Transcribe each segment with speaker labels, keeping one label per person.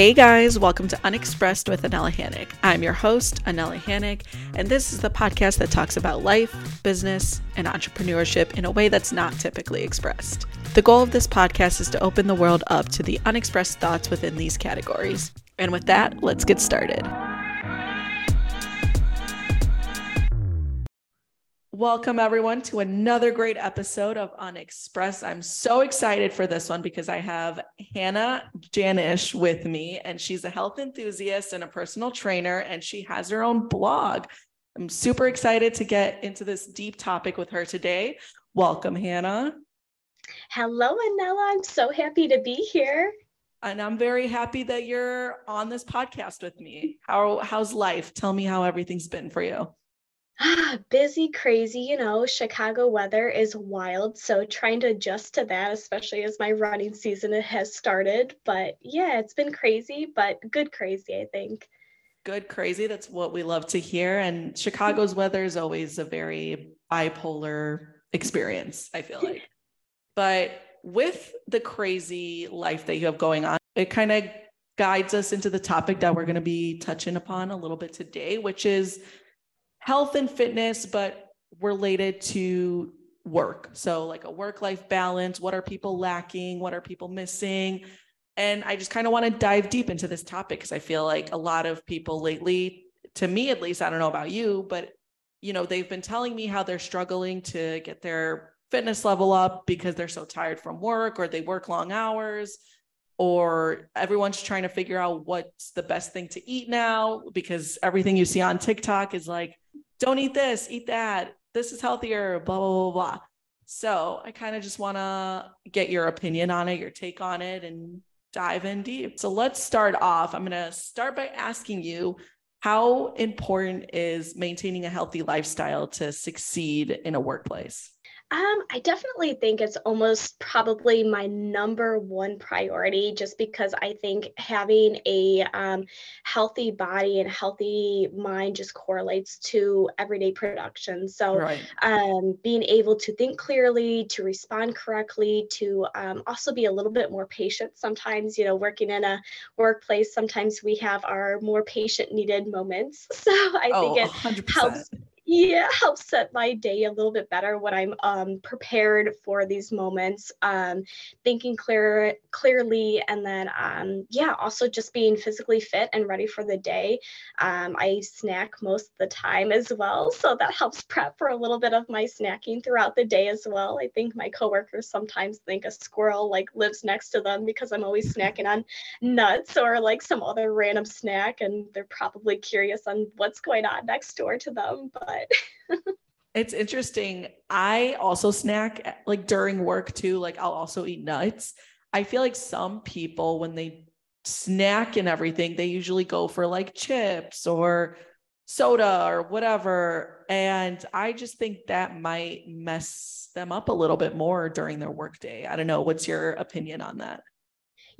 Speaker 1: Hey guys, welcome to Unexpressed with Anela Hannick. I'm your host, Anela Hannick, and this is the podcast that talks about life, business, and entrepreneurship in a way that's not typically expressed. The goal of this podcast is to open the world up to the unexpressed thoughts within these categories. And with that, let's get started. Welcome, everyone, to another great episode of Unexpressed. I'm so excited for this one because I have Hannah Jannush with me, and she's a health enthusiast and a personal trainer, and she has her own blog. I'm super excited to get into this deep topic with her today. Welcome, Hannah.
Speaker 2: Hello, Anela. I'm so happy to be here.
Speaker 1: And I'm very happy that you're on this podcast with me. How how's life? Tell me how everything's been for you.
Speaker 2: busy, crazy, you know, Chicago weather is wild. So trying to adjust to that, especially as my running season has started. But yeah, it's been crazy, but good crazy, I think.
Speaker 1: Good crazy. That's what we love to hear. And Chicago's weather is always a very bipolar experience, I feel like. but with the crazy life that you have going on, it kind of guides us into the topic that we're going to be touching upon a little bit today, which is health and fitness, but related to work. So, like a work life balance. What are people lacking? What are people missing? And I just kind of want to dive deep into this topic because I feel like a lot of people lately, to me at least, I don't know about you, but you know, they've been telling me how they're struggling to get their fitness level up because they're so tired from work or they work long hours or everyone's trying to figure out what's the best thing to eat now because everything you see on TikTok is like don't eat this, eat that. This is healthier, blah, blah, blah, blah. So I kind of just want to get your opinion on it, your take on it, and dive in deep. So let's start off. I'm going to start by asking you how important is maintaining a healthy lifestyle to succeed in a workplace?
Speaker 2: Um, I definitely think it's almost probably my number one priority just because I think having a um, healthy body and healthy mind just correlates to everyday production. So, right. um, being able to think clearly, to respond correctly, to um, also be a little bit more patient. Sometimes, you know, working in a workplace, sometimes we have our more patient needed moments. So, I oh, think it 100%. helps yeah helps set my day a little bit better when i'm um, prepared for these moments um, thinking clear clearly and then um, yeah also just being physically fit and ready for the day. Um, i snack most of the time as well so that helps prep for a little bit of my snacking throughout the day as well. I think my coworkers sometimes think a squirrel like lives next to them because i'm always snacking on nuts or like some other random snack and they're probably curious on what's going on next door to them but
Speaker 1: it's interesting. I also snack like during work too. Like I'll also eat nuts. I feel like some people, when they snack and everything, they usually go for like chips or soda or whatever. And I just think that might mess them up a little bit more during their workday. I don't know. What's your opinion on that?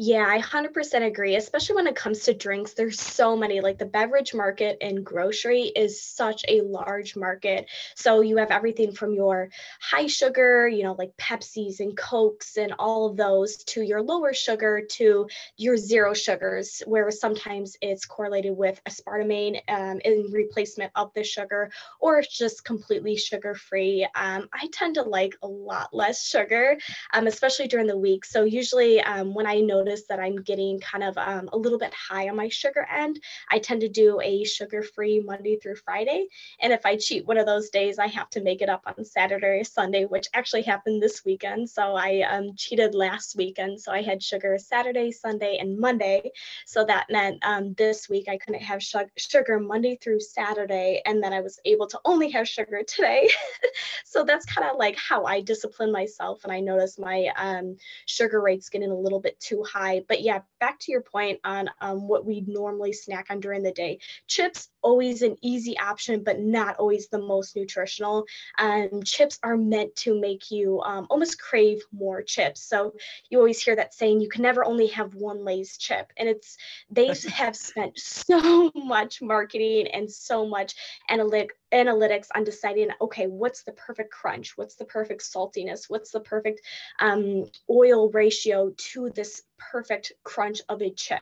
Speaker 2: Yeah, I 100% agree, especially when it comes to drinks. There's so many, like the beverage market and grocery is such a large market. So you have everything from your high sugar, you know, like Pepsis and Cokes and all of those to your lower sugar to your zero sugars, where sometimes it's correlated with aspartame um, in replacement of the sugar, or it's just completely sugar free. Um, I tend to like a lot less sugar, um, especially during the week. So usually um, when I notice notice that I'm getting kind of um, a little bit high on my sugar end, I tend to do a sugar free Monday through Friday. And if I cheat one of those days, I have to make it up on Saturday or Sunday, which actually happened this weekend. So I um, cheated last weekend. So I had sugar Saturday, Sunday, and Monday. So that meant um, this week I couldn't have sugar Monday through Saturday. And then I was able to only have sugar today. so that's kind of like how I discipline myself. And I notice my um, sugar rates getting a little bit too high. But yeah, back to your point on um, what we normally snack on during the day. Chips always an easy option, but not always the most nutritional. Um, chips are meant to make you um, almost crave more chips. So you always hear that saying, you can never only have one Lay's chip. And it's, they have spent so much marketing and so much analytic analytics on deciding okay what's the perfect crunch what's the perfect saltiness what's the perfect um, oil ratio to this perfect crunch of a chip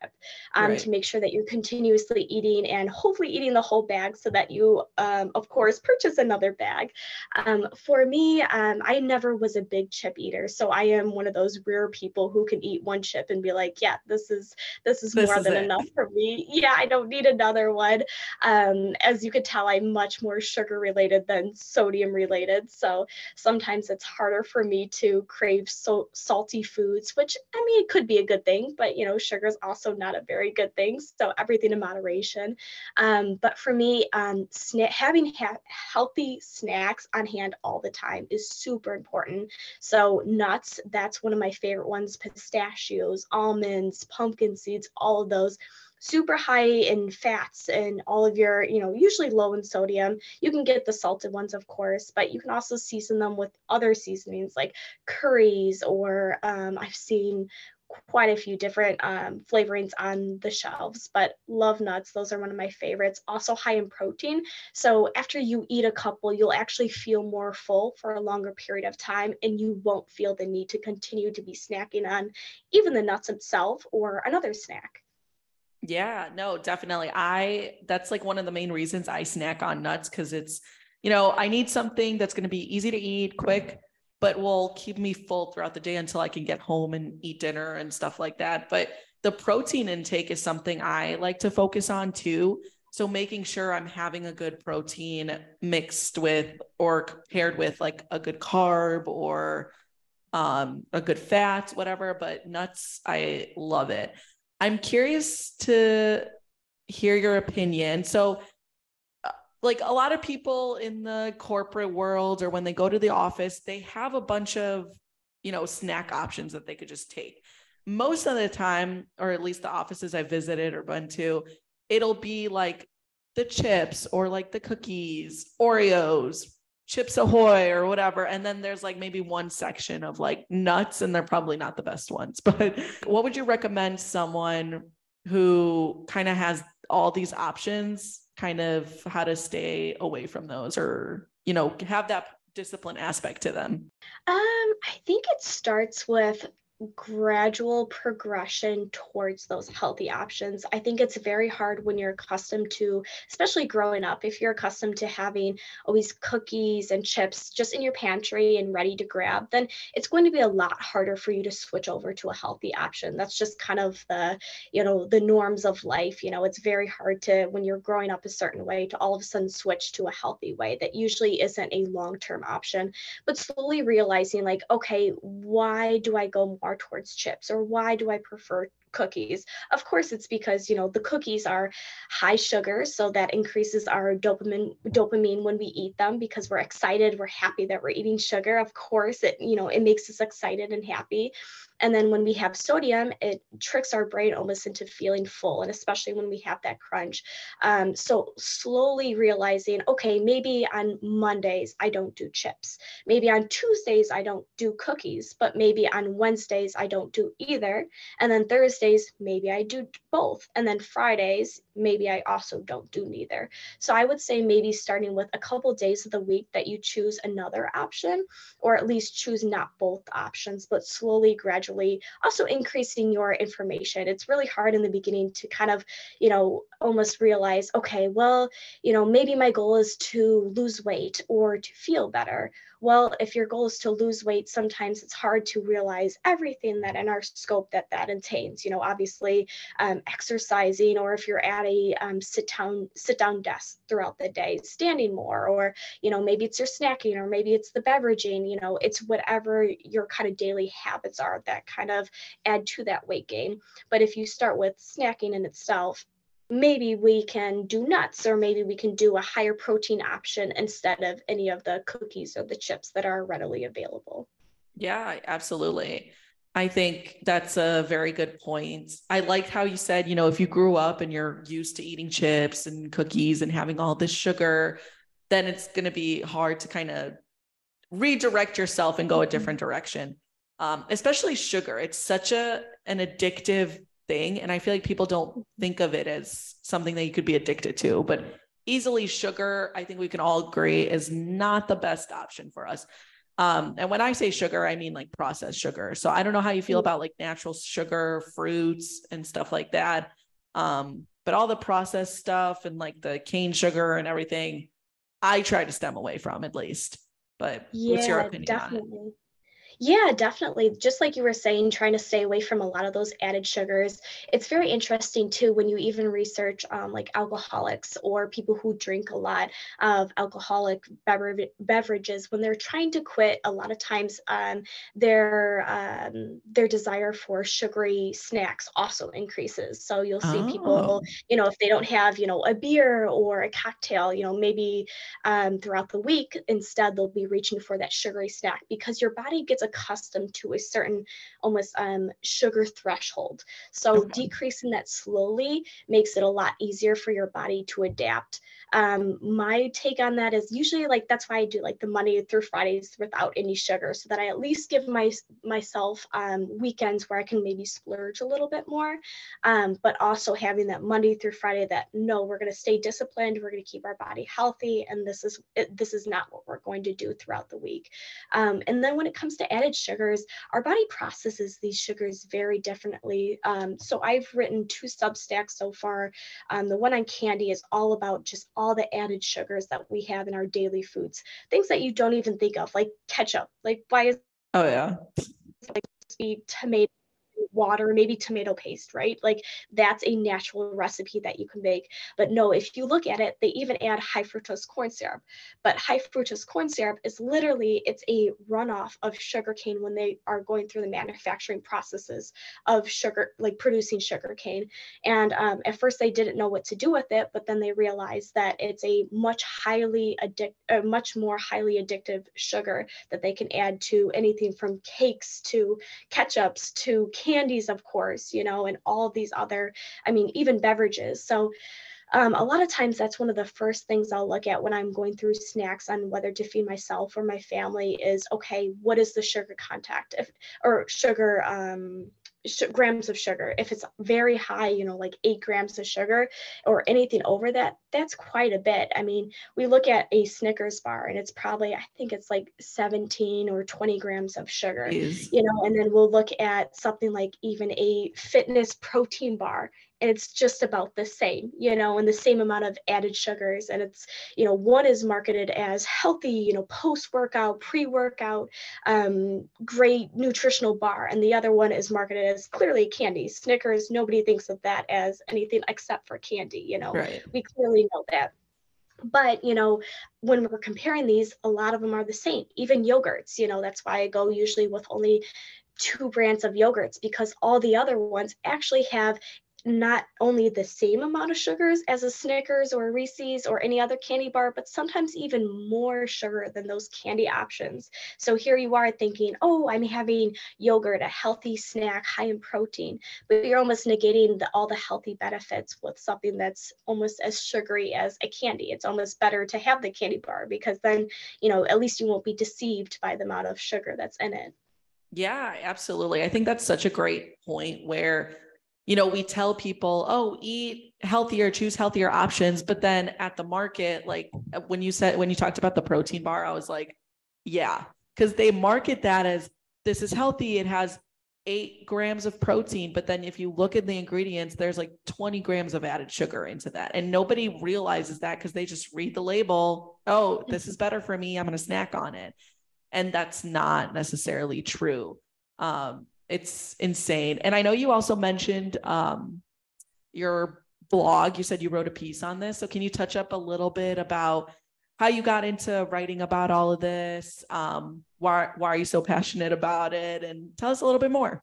Speaker 2: um, right. to make sure that you're continuously eating and hopefully eating the whole bag so that you, um, of course, purchase another bag. Um, for me, um, I never was a big chip eater, so I am one of those rare people who can eat one chip and be like, yeah, this is this is this more is than it. enough for me. Yeah, I don't need another one. Um, as you could tell, I'm much more sugar related than sodium related, so sometimes it's harder for me to crave so salty foods, which I mean, it could be a good thing, but you know, sugar is also not a very good thing. So everything in moderation. Um, but for me, um, sna- having ha- healthy snacks on hand all the time is super important. So nuts, that's one of my favorite ones. Pistachios, almonds, pumpkin seeds, all of those super high in fats and all of your, you know, usually low in sodium. You can get the salted ones, of course, but you can also season them with other seasonings like curries, or um, I've seen quite a few different um, flavorings on the shelves, but love nuts. Those are one of my favorites. Also high in protein. So after you eat a couple, you'll actually feel more full for a longer period of time and you won't feel the need to continue to be snacking on even the nuts itself or another snack.
Speaker 1: Yeah, no, definitely. I that's like one of the main reasons I snack on nuts because it's, you know, I need something that's going to be easy to eat, quick, but will keep me full throughout the day until I can get home and eat dinner and stuff like that. But the protein intake is something I like to focus on too. So making sure I'm having a good protein mixed with or paired with like a good carb or um, a good fat, whatever. But nuts, I love it. I'm curious to hear your opinion. So like a lot of people in the corporate world or when they go to the office, they have a bunch of, you know, snack options that they could just take. Most of the time, or at least the offices I visited or been to, it'll be like the chips or like the cookies, Oreos, Chips Ahoy or whatever. And then there's like maybe one section of like nuts, and they're probably not the best ones. But what would you recommend someone who kind of has all these options kind of how to stay away from those or you know have that discipline aspect to them?
Speaker 2: Um i think it starts with gradual progression towards those healthy options. I think it's very hard when you're accustomed to, especially growing up, if you're accustomed to having always cookies and chips just in your pantry and ready to grab, then it's going to be a lot harder for you to switch over to a healthy option. That's just kind of the, you know, the norms of life. You know, it's very hard to, when you're growing up a certain way, to all of a sudden switch to a healthy way that usually isn't a long term option. But slowly realizing, like, okay, why do I go more? Are towards chips or why do I prefer cookies. Of course, it's because you know the cookies are high sugar, so that increases our dopamine dopamine when we eat them because we're excited, we're happy that we're eating sugar. Of course, it you know it makes us excited and happy. And then when we have sodium, it tricks our brain almost into feeling full, and especially when we have that crunch. Um, so slowly realizing, okay, maybe on Mondays I don't do chips. Maybe on Tuesdays I don't do cookies, but maybe on Wednesdays I don't do either. And then Thursdays, maybe I do both. And then Fridays, maybe I also don't do neither. So I would say maybe starting with a couple days of the week that you choose another option, or at least choose not both options, but slowly, gradually also increasing your information. It's really hard in the beginning to kind of, you know, almost realize, okay, well, you know, maybe my goal is to lose weight or to feel better well if your goal is to lose weight sometimes it's hard to realize everything that in our scope that that entails you know obviously um, exercising or if you're at a um, sit down sit down desk throughout the day standing more or you know maybe it's your snacking or maybe it's the beveraging you know it's whatever your kind of daily habits are that kind of add to that weight gain. But if you start with snacking in itself maybe we can do nuts or maybe we can do a higher protein option instead of any of the cookies or the chips that are readily available.
Speaker 1: Yeah, absolutely. I think that's a very good point. I liked how you said, you know, if you grew up and you're used to eating chips and cookies and having all this sugar, then it's going to be hard to kind of redirect yourself and go a mm-hmm. different direction. Um, especially sugar. It's such a an addictive thing, and I feel like people don't think of it as something that you could be addicted to. But easily, sugar, I think we can all agree, is not the best option for us. Um, and when I say sugar, I mean like processed sugar. So I don't know how you feel mm. about like natural sugar, fruits, and stuff like that. Um, but all the processed stuff and like the cane sugar and everything, I try to stem away from at least. But yeah, what's your opinion definitely.
Speaker 2: Yeah, definitely. Just like you were saying, trying to stay away from a lot of those added sugars. It's very interesting too when you even research um, like alcoholics or people who drink a lot of alcoholic bever- beverages. When they're trying to quit, a lot of times um, their um, their desire for sugary snacks also increases. So you'll see oh. people, you know, if they don't have you know a beer or a cocktail, you know, maybe um, throughout the week, instead they'll be reaching for that sugary snack because your body gets a accustomed to a certain almost um, sugar threshold. So okay. decreasing that slowly makes it a lot easier for your body to adapt um, my take on that is usually like that's why I do like the Monday through Fridays without any sugar, so that I at least give my myself um, weekends where I can maybe splurge a little bit more, um, but also having that Monday through Friday that no, we're going to stay disciplined, we're going to keep our body healthy, and this is this is not what we're going to do throughout the week. Um, and then when it comes to added sugars, our body processes these sugars very differently. Um, so I've written two Substacks so far. Um, the one on candy is all about just all the added sugars that we have in our daily foods, things that you don't even think of, like ketchup. Like, why is
Speaker 1: oh yeah,
Speaker 2: like tomato water, maybe tomato paste, right? Like that's a natural recipe that you can make. But no, if you look at it, they even add high fructose corn syrup. But high fructose corn syrup is literally it's a runoff of sugar cane when they are going through the manufacturing processes of sugar, like producing sugar cane. And um, at first they didn't know what to do with it, but then they realized that it's a much highly addict, a much more highly addictive sugar that they can add to anything from cakes to ketchups to candies, of course, you know, and all of these other, I mean, even beverages. So um, a lot of times that's one of the first things I'll look at when I'm going through snacks on whether to feed myself or my family is okay, what is the sugar contact if, or sugar um, sh- grams of sugar. If it's very high, you know, like eight grams of sugar or anything over that, that's quite a bit. I mean, we look at a Snickers bar and it's probably, I think it's like 17 or 20 grams of sugar, you know, and then we'll look at something like even a fitness protein bar it's just about the same you know and the same amount of added sugars. And it's you know one is marketed as healthy you know post workout pre workout um, great nutritional bar. And the other one is marketed as clearly candy. Snickers nobody thinks of that as anything except for candy you know. Right. we clearly know that. But you know when we're comparing these a lot of them are the same even yogurts you know. That's why i go usually with only two brands of yogurts because all the other ones actually have not only the same amount of sugars as a Snickers or a Reese's or any other candy bar, but sometimes even more sugar than those candy options. So here you are thinking, oh, I'm having yogurt, a healthy snack high in protein, but you're almost negating the, all the healthy benefits with something that's almost as sugary as a candy. It's almost better to have the candy bar because then, you know, at least you won't be deceived by the amount of sugar that's in it.
Speaker 1: Yeah, absolutely. I think that's such a great point where you know, we tell people, oh, eat healthier, choose healthier options. But then at the market, like uh, when you said, when you talked about the protein bar, I was like, yeah, because they market that as this is healthy. It has eight grams of protein. But then if you look at the ingredients, there's like 20 grams of added sugar into that. And nobody realizes that because they just read the label. Oh, this is better for me. I'm going to snack on it. And that's not necessarily true. Um, it's insane. And I know you also mentioned um, your blog. You said you wrote a piece on this. So can you touch up a little bit about how you got into writing about all of this? Um, why why are you so passionate about it? And tell us a little bit more.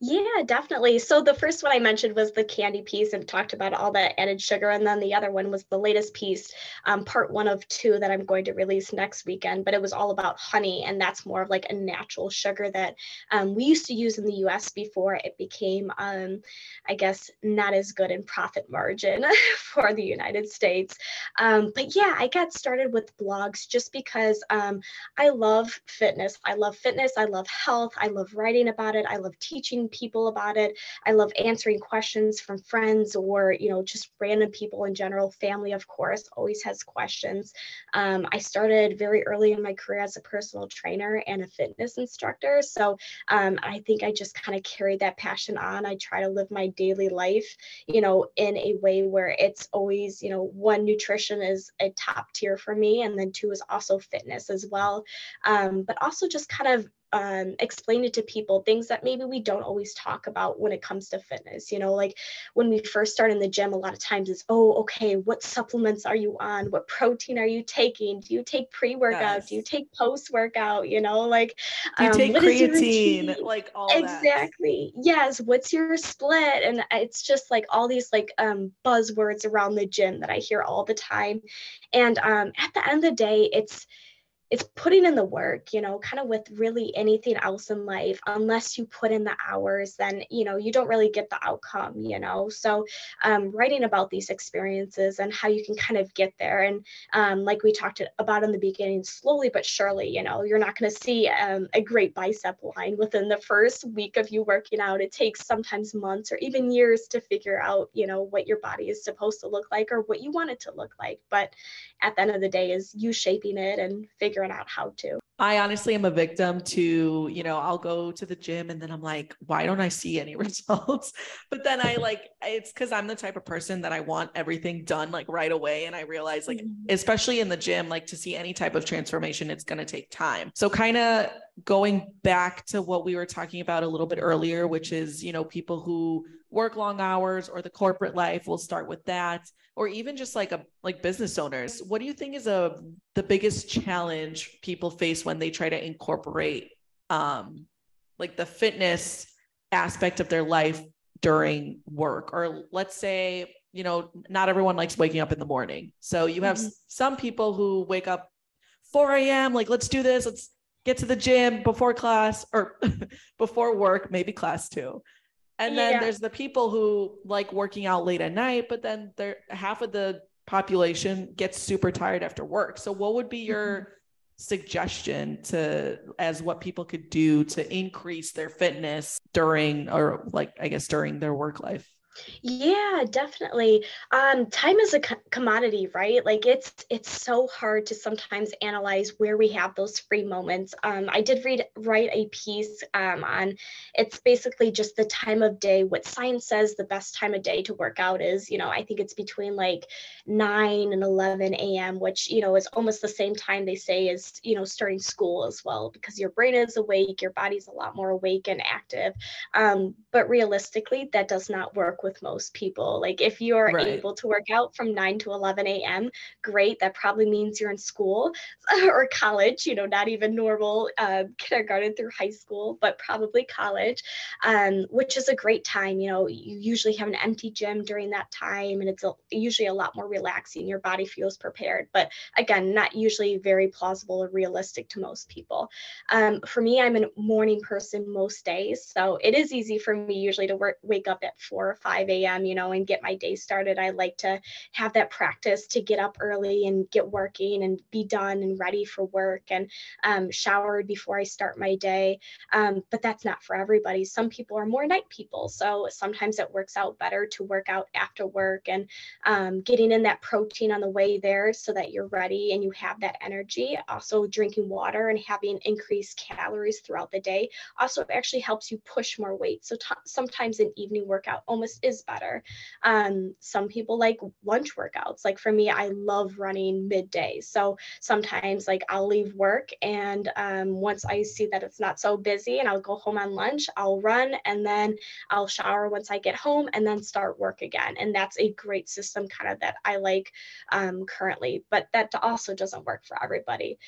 Speaker 2: Yeah, definitely. So the first one I mentioned was the candy piece and talked about all that added sugar. And then the other one was the latest piece, um, part one of two that I'm going to release next weekend. But it was all about honey. And that's more of like a natural sugar that um, we used to use in the US before it became, um, I guess, not as good in profit margin for the United States. Um, but yeah, I got started with blogs just because um, I love fitness. I love fitness. I love health. I love writing about it. I love teaching people about it. I love answering questions from friends or, you know, just random people in general. Family, of course, always has questions. Um, I started very early in my career as a personal trainer and a fitness instructor. So um, I think I just kind of carried that passion on. I try to live my daily life, you know, in a way where it's always, you know, one, nutrition is a top tier for me. And then two is also fitness as well. Um, but also just kind of um, explain it to people things that maybe we don't always talk about when it comes to fitness you know like when we first start in the gym a lot of times it's oh okay what supplements are you on? What protein are you taking? Do you take pre-workout? Yes. do you take post-workout? You know like
Speaker 1: do you um, take creatine? like all
Speaker 2: exactly.
Speaker 1: That.
Speaker 2: yes what's your split? And it's just like all these like um, buzzwords around the gym that i hear all the time. And um, at the end of the day it's it's putting in the work you know kind of with really anything else in life unless you put in the hours then you know you don't really get the outcome you know? So um, writing about these experiences and how you can kind of get there and um, like we talked about in the beginning slowly but surely you know you're not going to see um, a great bicep line within the first week of you working out. It takes sometimes months or even years to figure out you know what your body is supposed to look like or what you want it to look like but at the end of the day is you shaping it and figuring figuring out how to.
Speaker 1: I honestly am a victim to, you know, I'll go to the gym and then I'm like, why don't I see any results? But then I like, it's because I'm the type of person that I want everything done like right away. And I realize, like, mm-hmm. especially in the gym, like to see any type of transformation, it's going to take time. So, kind of going back to what we were talking about a little bit earlier, which is, you know, people who work long hours or the corporate life, we'll start with that or even just like a like business owners. What do you think is a the biggest challenge people face when they try to incorporate um like the fitness aspect of their life during work? Or let's say you know not everyone likes waking up in the morning. So you have mm-hmm. some people who wake up 4 a.m like let's do this. Let's get to the gym before class or before work maybe class too and then yeah. there's the people who like working out late at night, but then there half of the population gets super tired after work. So what would be your mm-hmm. suggestion to as what people could do to increase their fitness during or like I guess during their work life?
Speaker 2: Yeah, definitely. Um, time is a co- commodity, right? Like it's it's so hard to sometimes analyze where we have those free moments. Um, I did read write a piece um, on it's basically just the time of day. What science says the best time of day to work out is, you know, I think it's between like nine and eleven a.m., which you know is almost the same time they say is you know starting school as well, because your brain is awake, your body's a lot more awake and active. Um, but realistically, that does not work with most people. Like if you're right. able to work out from 9 to 11 a.m., great. That probably means you're in school or college, you know, not even normal uh, kindergarten through high school, but probably college, um, which is a great time. You know, you usually have an empty gym during that time and it's a, usually a lot more relaxing. Your body feels prepared. But again, not usually very plausible or realistic to most people. Um, for me, I'm a morning person most days. So it is easy for me usually to work, wake up at 4 or 5 5 a.m., you know, and get my day started. I like to have that practice to get up early and get working and be done and ready for work and um, showered before I start my day. Um, but that's not for everybody. Some people are more night people. So sometimes it works out better to work out after work and um, getting in that protein on the way there so that you're ready and you have that energy. Also, drinking water and having increased calories throughout the day also actually helps you push more weight. So t- sometimes an evening workout almost is better. Um, some people like lunch workouts. Like for me, I love running midday. So sometimes like I'll leave work and um, once I see that it's not so busy and I'll go home on lunch, I'll run and then I'll shower once I get home and then start work again. And that's a great system kind of that I like um, currently, but that also doesn't work for everybody.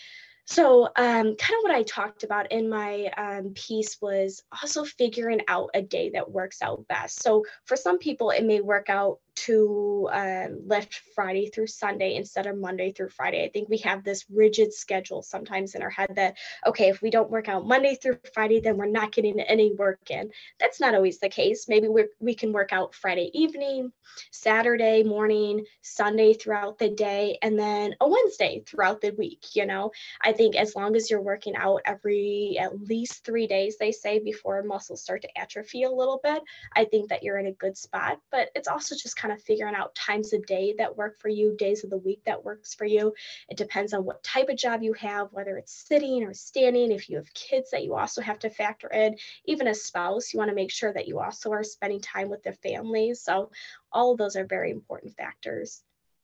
Speaker 2: So, um, kind of what I talked about in my um, piece was also figuring out a day that works out best. So, for some people, it may work out to um, lift Friday through Sunday instead of Monday through Friday. I think we have this rigid schedule sometimes in our head that, okay, if we don't work out Monday through Friday, then we're not getting any work in. That's not always the case. Maybe we we can work out Friday evening, Saturday morning, Sunday throughout the day, and then a Wednesday throughout the week. You know, I think as long as you're working out every at least three days, they say before muscles start to atrophy a little bit, I think that you're in a good spot. But it's also just kind kind of figuring out times of day that work for you, days of the week that works for you. It depends on what type of job you have, whether it's sitting or standing. If you have kids that you also have to factor in, even a spouse, you want to make sure that you also are spending time with their families. So all of those are very important factors.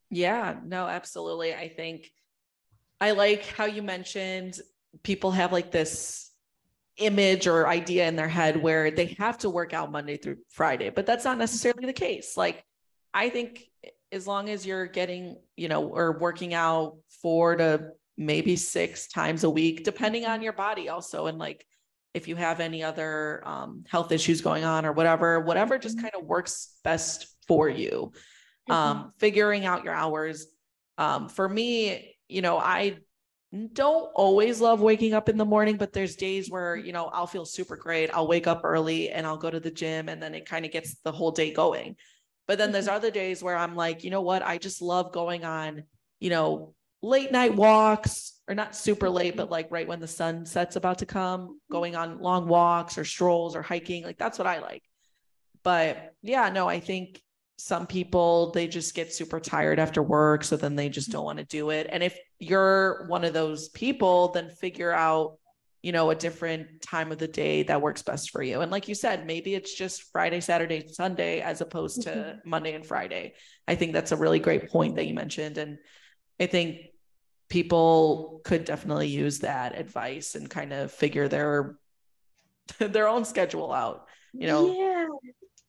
Speaker 1: Yeah, no, absolutely. I think I like how you mentioned people have like this image or idea in their head where they have to work out Monday through Friday, but that's not necessarily the case. Like I think as long as you're getting, you know, or working out four to maybe six times a week, depending on your body also. And like if you have any other um, health issues going on or whatever, whatever just mm-hmm. kind of works best for you. Um, mm-hmm. figuring out your hours. Um, for me, you know, I don't always love waking up in the morning, but there's days where, you know, I'll feel super great. I'll wake up early and I'll go to the gym and then it kind of gets the whole day going. But then there's mm-hmm. other days where I'm like, you know what? I just love going on, you know, late night walks or not super late, but like right when the sun sets about to come, mm-hmm. going on long walks or strolls or hiking. Like that's what I like. But yeah, no, I think some people they just get super tired after work. So then they just mm-hmm. don't want to do it. And if you're one of those people, then figure out you know, a different time of the day that works best for you. And like you said, maybe it's just Friday, Saturday, Sunday, as opposed to mm-hmm. Monday and Friday. I think that's a really great point that you mentioned. And I think people could definitely use that advice and kind of figure their their own schedule out you know
Speaker 2: yeah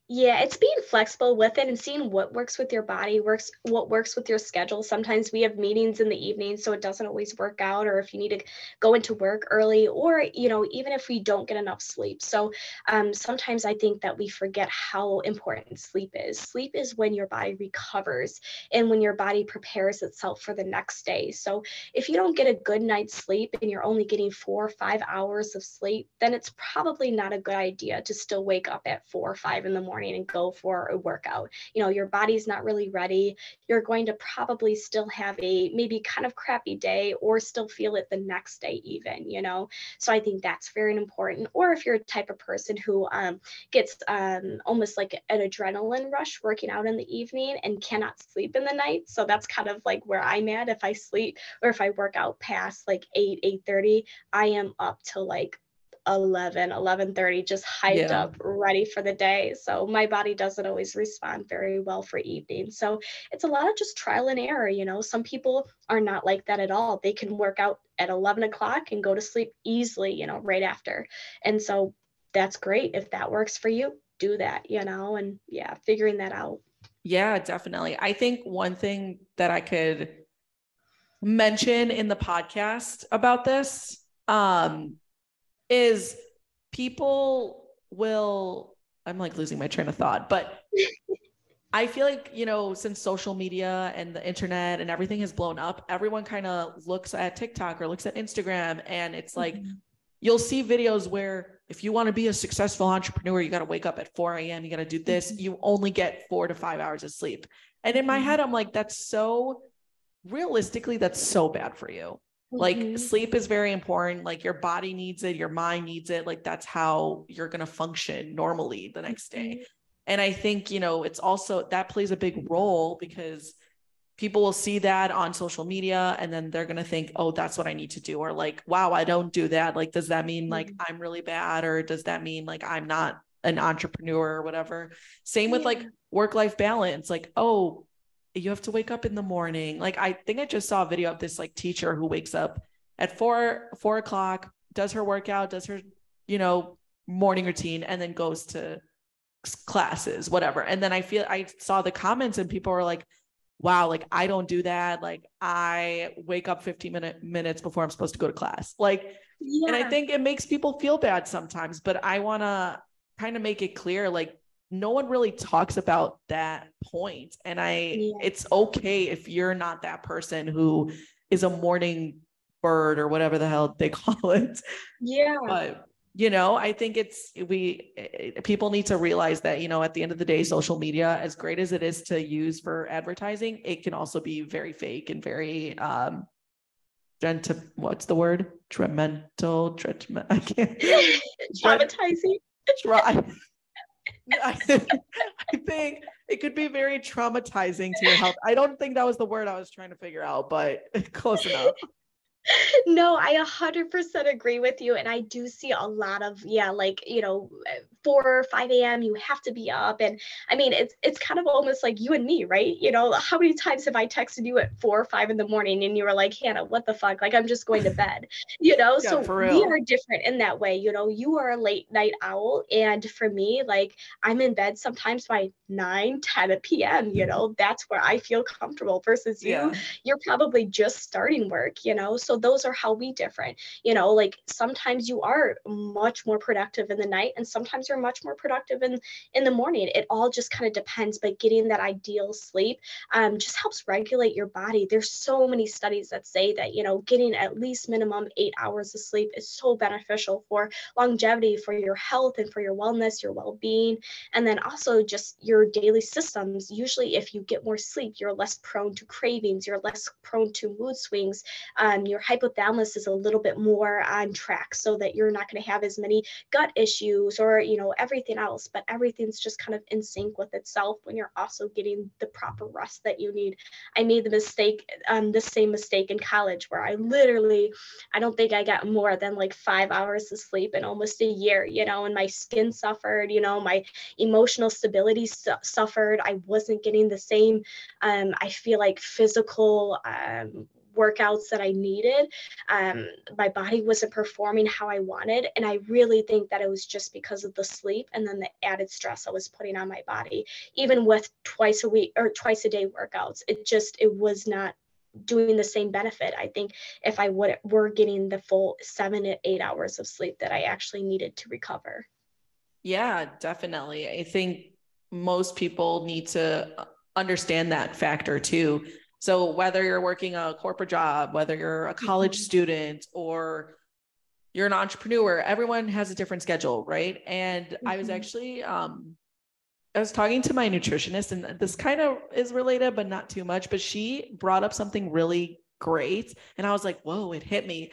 Speaker 2: yeah, it's being flexible with it and seeing what works with your body, works what works with your schedule. Sometimes we have meetings in the evening, so it doesn't always work out, or if you need to go into work early, or you know, even if we don't get enough sleep. So um, sometimes I think that we forget how important sleep is. Sleep is when your body recovers and when your body prepares itself for the next day. So if you don't get a good night's sleep and you're only getting four or five hours of sleep, then it's probably not a good idea to still wake up at four or five in the morning morning and go for a workout. You know, your body's not really ready. You're going to probably still have a maybe kind of crappy day or still feel it the next day, even, you know. So I think that's very important. Or if you're a type of person who um, gets um, almost like an adrenaline rush working out in the evening and cannot sleep in the night. So that's kind of like where I'm at. If I sleep or if I work out past like 8, 8 30, I am up to like 11 11:30 just hyped yeah. up ready for the day. So my body doesn't always respond very well for evening. So it's a lot of just trial and error you know? Some people are not like that at all. They can work out at 11 o'clock and go to sleep easily you know right after. And so that's great. If that works for you do that you know? And yeah figuring that out.
Speaker 1: Yeah definitely. I think one thing that i could mention in the podcast about this um is people will I'm like losing my train of thought, but I feel like, you know, since social media and the internet and everything has blown up, everyone kind of looks at TikTok or looks at Instagram and it's like mm-hmm. you'll see videos where if you want to be a successful entrepreneur, you got to wake up at 4 a.m. You got to do this. Mm-hmm. You only get four to five hours of sleep. And in my mm-hmm. head, I'm like, that's so realistically, that's so bad for you. Like mm-hmm. sleep is very important. Like your body needs it, your mind needs it. Like that's how you're going to function normally the next day. Mm-hmm. And I think, you know, it's also that plays a big role because people will see that on social media and then they're going to think, oh, that's what I need to do. Or like, wow, I don't do that. Like, does that mean like mm-hmm. I'm really bad? Or does that mean like I'm not an entrepreneur or whatever? Same with like work life balance. Like, oh, you have to wake up in the morning. Like I think I just saw a video of this like teacher who wakes up at four four o'clock, does her workout, does her you know morning routine, and then goes to classes, whatever. And then I feel I saw the comments and people were like, wow, like I don't do that. Like I wake up 15 minute, minutes before I'm supposed to go to class. Like, yeah. and I think it makes people feel bad sometimes, but I want to kind of make it clear like no one really talks about that point. And i yeah. it's okay if you're not that person who is a morning bird or whatever the hell they call it.
Speaker 2: Yeah.
Speaker 1: But you know i think it's we people need to realize that you know at the end of the day social media as great as it is to use for advertising it can also be very fake and very um gentle what's the word? Tremental treatment i can't.
Speaker 2: Traumatizing.
Speaker 1: Try I think it could be very traumatizing to your health. I don't think that was the word I was trying to figure out, but close enough
Speaker 2: no, I 100% agree with you. And I do see a lot of, yeah, like, you know, eh, 4 or 5 a.m., you have to be up. And I mean, it's it's kind of almost like you and me, right? You know, how many times have I texted you at 4 or 5 in the morning and you were like, Hannah, what the fuck? Like, I'm just going to bed, you know? Yeah, so we are different in that way. You know, you are a late night owl. And for me, like, I'm in bed sometimes by 9, 10 p.m., you know, that's where I feel comfortable versus you. Yeah. You're probably just starting work, you know? So those are how we different you know like sometimes you are much more productive in the night and sometimes you're much more productive in in the morning. It all just kind of depends but getting that ideal sleep um, just helps regulate your body. There's so many studies that say that you know getting at least minimum eight hours of sleep is so beneficial for longevity for your health and for your wellness your well-being. And then also just your daily systems. Usually if you get more sleep you're less prone to cravings you're less prone to mood swings um, your hypothalamus is a little bit more on track so that you're not going to have as many gut issues or you know everything else but everything's just kind of in sync with itself when you're also getting the proper rest that you need. I made the mistake um the same mistake in college where i literally i don't think i got more than like five hours of sleep in almost a year you know and my skin suffered you know my emotional stability su- suffered. I wasn't getting the same um i feel like physical um workouts that I needed. Um, my body wasn't performing how I wanted. And I really think that it was just because of the sleep and then the added stress I was putting on my body. Even with twice a week or twice a day workouts, it just, it was not doing the same benefit. I think if I would were getting the full seven to eight hours of sleep that I actually needed to recover.
Speaker 1: Yeah, definitely. I think most people need to understand that factor too. So whether you're working a corporate job, whether you're a college mm-hmm. student or you're an entrepreneur, everyone has a different schedule, right? And mm-hmm. I was mm-hmm. actually um I was talking to my nutritionist and this kind of is related but not too much, but she brought up something really great and I was like, "Whoa, it hit me."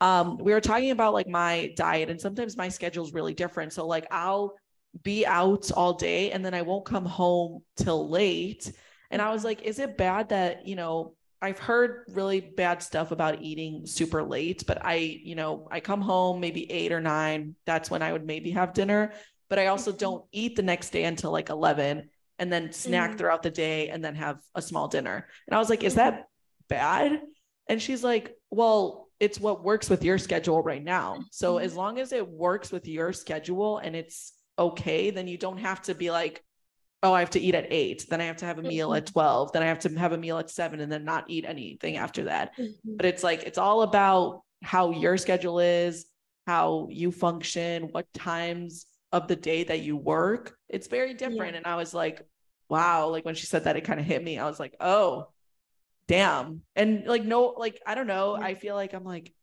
Speaker 1: Um, we were talking about like my diet and sometimes my schedule is really different. So like I'll be out all day and then I won't come home till late and I was like, is it bad that, you know, I've heard really bad stuff about eating super late, but I, you know, I come home maybe eight or nine. That's when I would maybe have dinner. But I also mm-hmm. don't eat the next day until like 11 and then snack mm-hmm. throughout the day and then have a small dinner. And I was like, is that bad? And she's like, well, it's what works with your schedule right now. So mm-hmm. as long as it works with your schedule and it's okay, then you don't have to be like, oh, I have to eat at eight, then I have to have a meal at mm-hmm. 12, then I have to have a meal at seven, and then not eat anything after that. Mm-hmm. But it's like, it's all about how your schedule is, how you function, what times of the day that you work. It's very different. Yeah. And I was like, wow, like when she said that, it kind of hit me. I was like, oh, damn. And like, no, like, I don't know. I feel like I'm like,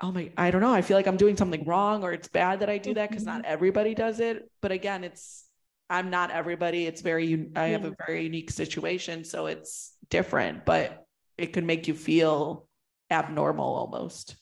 Speaker 1: oh my, I don't know. I feel like I'm doing something wrong or it's bad that I do that because not mm-hmm. everybody does it. But again, it's, I'm not everybody. It's very, I have a very unique situation. So it's different, but it can make you feel abnormal almost.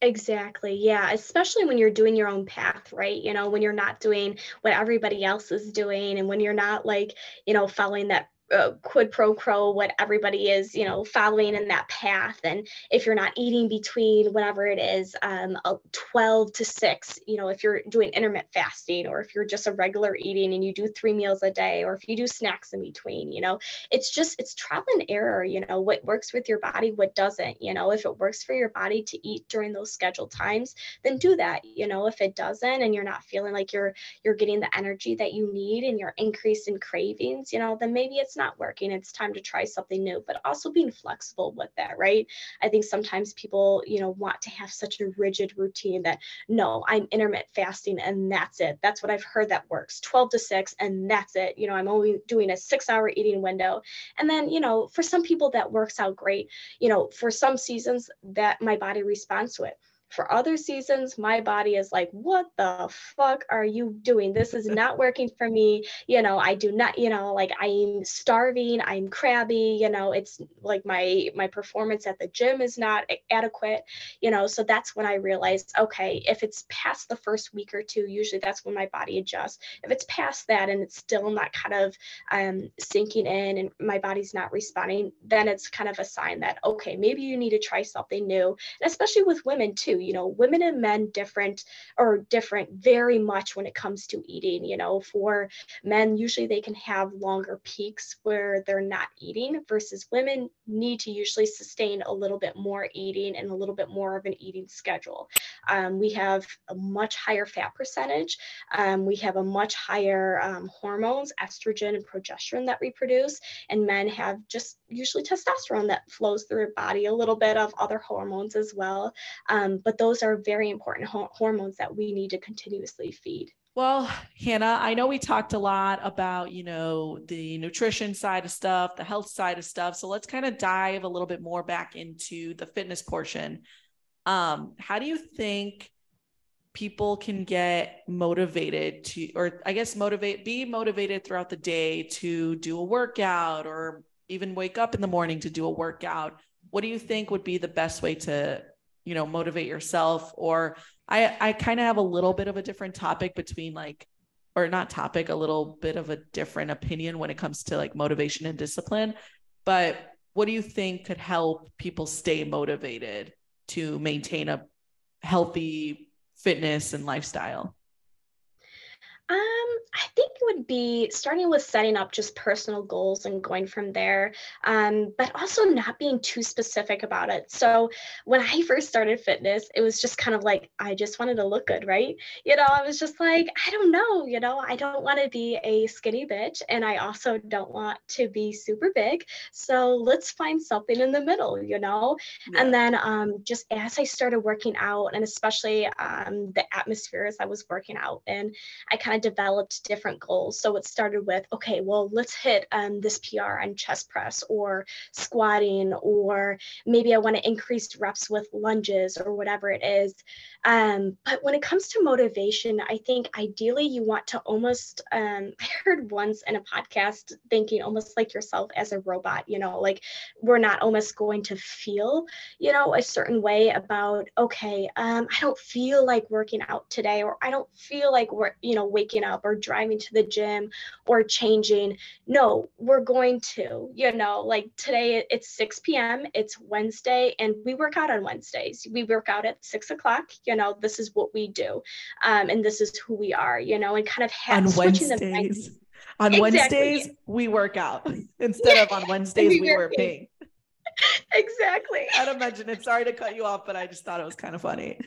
Speaker 2: Exactly. Yeah. Especially when you're doing your own path, right? You know, when you're not doing what everybody else is doing and when you're not like, you know, following that uh, quid pro quo what everybody is you know following in that path. And if you're not eating between whatever it is um, 12 to 6 you know if you're doing intermittent fasting or if you're just a regular eating and you do three meals a day or if you do snacks in between you know it's just it's trial and error you know what works with your body what doesn't you know. If it works for your body to eat during those scheduled times then do that you know. If it doesn't and you're not feeling like you're you're getting the energy that you need and you're increasing cravings you know then maybe it's not working it's time to try something new but also being flexible with that right? I think sometimes people you know want to have such a rigid routine that no i'm intermittent fasting and that's it. That's what i've heard that works. 12 to 6 and that's it. You know i'm only doing a six hour eating window. And then you know for some people that works out great you know for some seasons that my body responds to it for other seasons, my body is like, what the fuck are you doing? This is not working for me. You know, I do not, you know, like I'm starving, I'm crabby, you know, it's like my my performance at the gym is not adequate, you know. So that's when I realized, okay, if it's past the first week or two, usually that's when my body adjusts. If it's past that and it's still not kind of um, sinking in and my body's not responding, then it's kind of a sign that okay, maybe you need to try something new. And especially with women too you know women and men different or different very much when it comes to eating you know. For men usually they can have longer peaks where they're not eating versus women need to usually sustain a little bit more eating and a little bit more of an eating schedule. Um, we have a much higher fat percentage. Um, we have a much higher um, hormones estrogen and progesterone that we produce. And men have just usually testosterone that flows through their body a little bit of other hormones as well. Um, but those are very important ho- hormones that we need to continuously feed.
Speaker 1: Well, Hannah, I know we talked a lot about, you know, the nutrition side of stuff, the health side of stuff. So let's kind of dive a little bit more back into the fitness portion. Um, how do you think people can get motivated to, or I guess motivate, be motivated throughout the day to do a workout or even wake up in the morning to do a workout? What do you think would be the best way to you know motivate yourself or i i kind of have a little bit of a different topic between like or not topic a little bit of a different opinion when it comes to like motivation and discipline. But what do you think could help people stay motivated to maintain a healthy fitness and lifestyle
Speaker 2: um, I think it would be starting with setting up just personal goals and going from there, um, but also not being too specific about it. So when I first started fitness, it was just kind of like I just wanted to look good, right? You know, I was just like, I don't know, you know, I don't want to be a skinny bitch, and I also don't want to be super big. So let's find something in the middle, you know. Yeah. And then um, just as I started working out, and especially um, the atmospheres I was working out in, I kind of developed different goals. So it started with, okay, well, let's hit um, this PR on chest press or squatting, or maybe I want to increase reps with lunges or whatever it is. Um, but when it comes to motivation, I think ideally you want to almost, um, I heard once in a podcast thinking almost like yourself as a robot, you know, like we're not almost going to feel, you know, a certain way about, okay, um, I don't feel like working out today, or I don't feel like we're, you know, waking up or driving to the gym or changing. No, we're going to, you know, like today it's 6 p.m., it's Wednesday, and we work out on Wednesdays. We work out at six o'clock. You know, this is what we do. Um, and this is who we are, you know, and kind of have
Speaker 1: on Wednesdays. On exactly. Wednesdays, we work out instead of on Wednesdays, we, we wear pink.
Speaker 2: exactly.
Speaker 1: I'd imagine it. Sorry to cut you off, but I just thought it was kind of funny.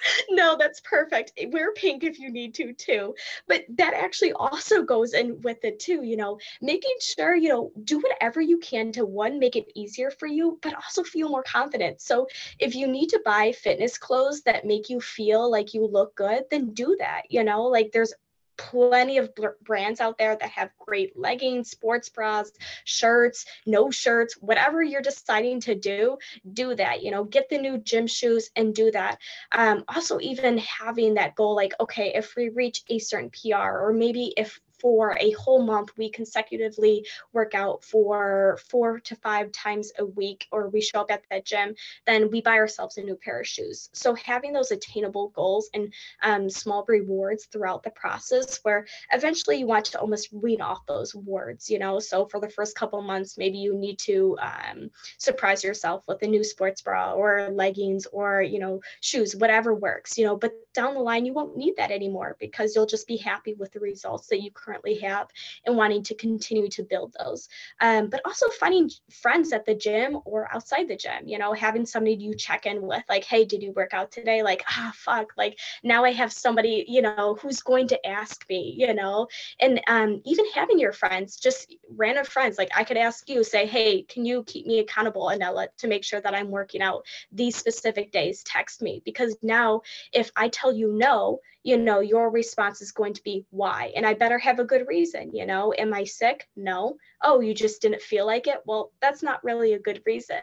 Speaker 2: no, that's perfect. Eh, wear pink if you need to too. But that actually also goes in with it too, you know, making sure, you know, do whatever you can to one, make it easier for you, but also feel more confident. So if you need to buy fitness clothes that make you feel like you look good, then do that. You know, like there's plenty of brands out there that have great leggings, sports bras, shirts, no shirts, whatever you're deciding to do, do that. You know, get the new gym shoes and do that. Um, also, even having that goal like, okay, if we reach a certain PR, or maybe if for a whole month, we consecutively work out for four to five times a week, or we show up at that gym, then we buy ourselves a new pair of shoes. So having those attainable goals and um, small rewards throughout the process, where eventually you want to almost wean off those rewards, you know. So for the first couple months, maybe you need to um, surprise yourself with a new sports bra or leggings or you know shoes, whatever works, you know. But down the line, you won't need that anymore because you'll just be happy with the results that you currently have and wanting to continue to build those. Um, but also finding friends at the gym or outside the gym, you know, having somebody you check in with, like, hey, did you work out today? Like, ah, fuck, like now I have somebody, you know, who's going to ask me, you know, and um, even having your friends, just random friends, like I could ask you, say, hey, can you keep me accountable, Anella, to make sure that I'm working out these specific days? Text me because now if I tell you no, you know, your response is going to be why. And I better have a good reason, you know, am I sick? No. Oh, you just didn't feel like it? Well, that's not really a good reason.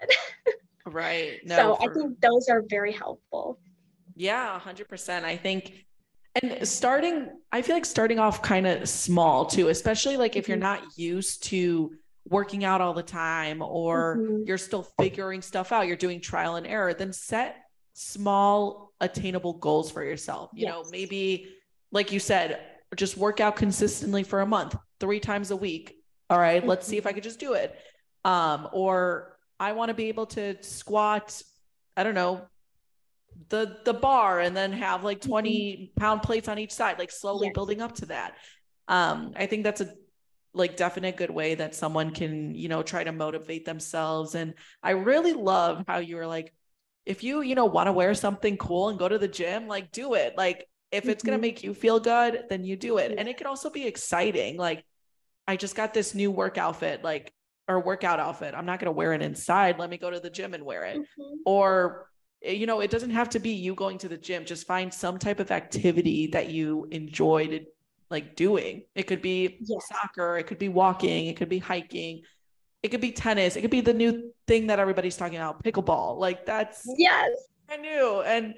Speaker 1: right.
Speaker 2: No, so for... I think those are very helpful.
Speaker 1: Yeah, 100%. I think and starting i feel like starting off kind of small too especially like if you're mm-hmm. not used to working out all the time or mm-hmm. you're still figuring stuff out you're doing trial and error then set small attainable goals for yourself. You yes. know, maybe like you said, just work out consistently for a month, three times a week. All right, mm-hmm. let's see if I could just do it. Um, or I want to be able to squat, I don't know, the the bar and then have like 20 mm-hmm. pound plates on each side, like slowly yes. building up to that. Um, I think that's a like definite good way that someone can, you know, try to motivate themselves. And I really love how you were like, if you, you know, want to wear something cool and go to the gym, like do it. Like if it's mm-hmm. going to make you feel good, then you do it. And it can also be exciting. Like I just got this new work outfit, like or workout outfit. I'm not going to wear it inside. Let me go to the gym and wear it. Mm-hmm. Or eh, you know, it doesn't have to be you going to the gym. Just find some type of activity that you enjoyed like doing. It could be soccer, it could be walking, it could be hiking, it could be tennis. It could be the new thing that everybody's talking about, pickleball. Like that's
Speaker 2: yes,
Speaker 1: I knew. And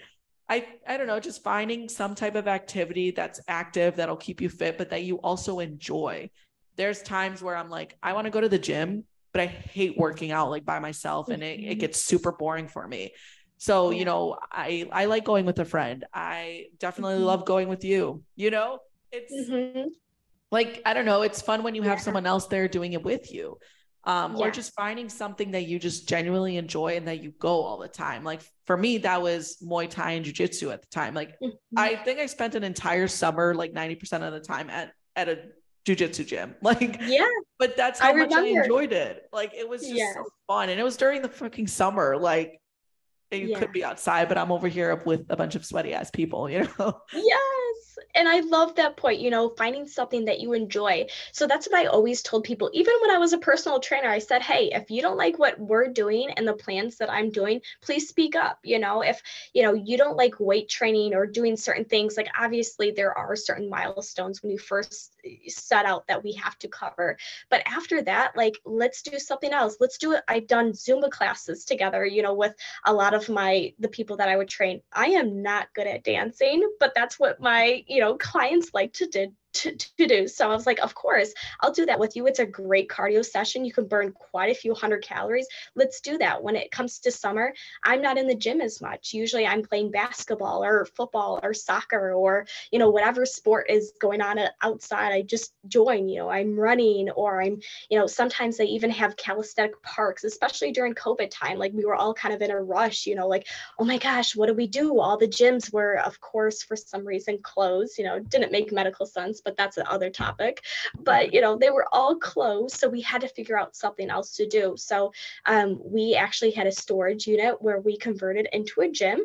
Speaker 1: I I don't know, just finding some type of activity that's active that'll keep you fit, but that you also enjoy. There's times where I'm like, I want to go to the gym, but I hate working out like by myself, and it, it mm-hmm. gets super boring for me. So, you know, I I like going with a friend. I definitely mm-hmm. love going with you. You know, it's mm-hmm. like I don't know, it's fun when you have someone else there doing it with you um, yeah. or just finding something that you just genuinely enjoy and that you go all the time. Like for me, that was Muay Thai and Jiu-Jitsu at the time. Like mm-hmm. I think I spent an entire summer, like 90% of the time at, at a Jiu-Jitsu gym. Like,
Speaker 2: yeah,
Speaker 1: but that's how I much remember. I enjoyed it. Like it was just yes. so fun. And it was during the fucking summer. Like you yeah. could be outside, but I'm over here with a bunch of sweaty ass people, you know?
Speaker 2: Yes. And I love that point, you know, finding something that you enjoy. So that's what I always told people. Even when I was a personal trainer, I said, hey, if you don't like what we're doing and the plans that I'm doing, please speak up. You know, if, you know, you don't like weight training or doing certain things, like obviously there are certain milestones when you first eh, set out that we have to cover. But after that, like, let's do something else. Let's do it. I've done Zumba classes together, you know, with a lot of my, the people that I would train. I am not good at dancing, but that's what my, you know, clients like to do to, to do. So I was like, of course, I'll do that with you. It's a great cardio session. You can burn quite a few hundred calories. Let's do that. When it comes to summer, I'm not in the gym as much. Usually I'm playing basketball or football or soccer or, you know, whatever sport is going on uh, outside. I just join, you know, I'm running or I'm, you know, sometimes they even have calisthenic parks, especially during COVID time. Like we were all kind of in a rush, you know, like, oh my gosh, what do we do? All the gyms were, of course, for some reason closed, you know, didn't make medical sense but that's the other topic. But you know, they were all closed, so we had to figure out something else to do. So um, we actually had a storage unit where we converted into a gym,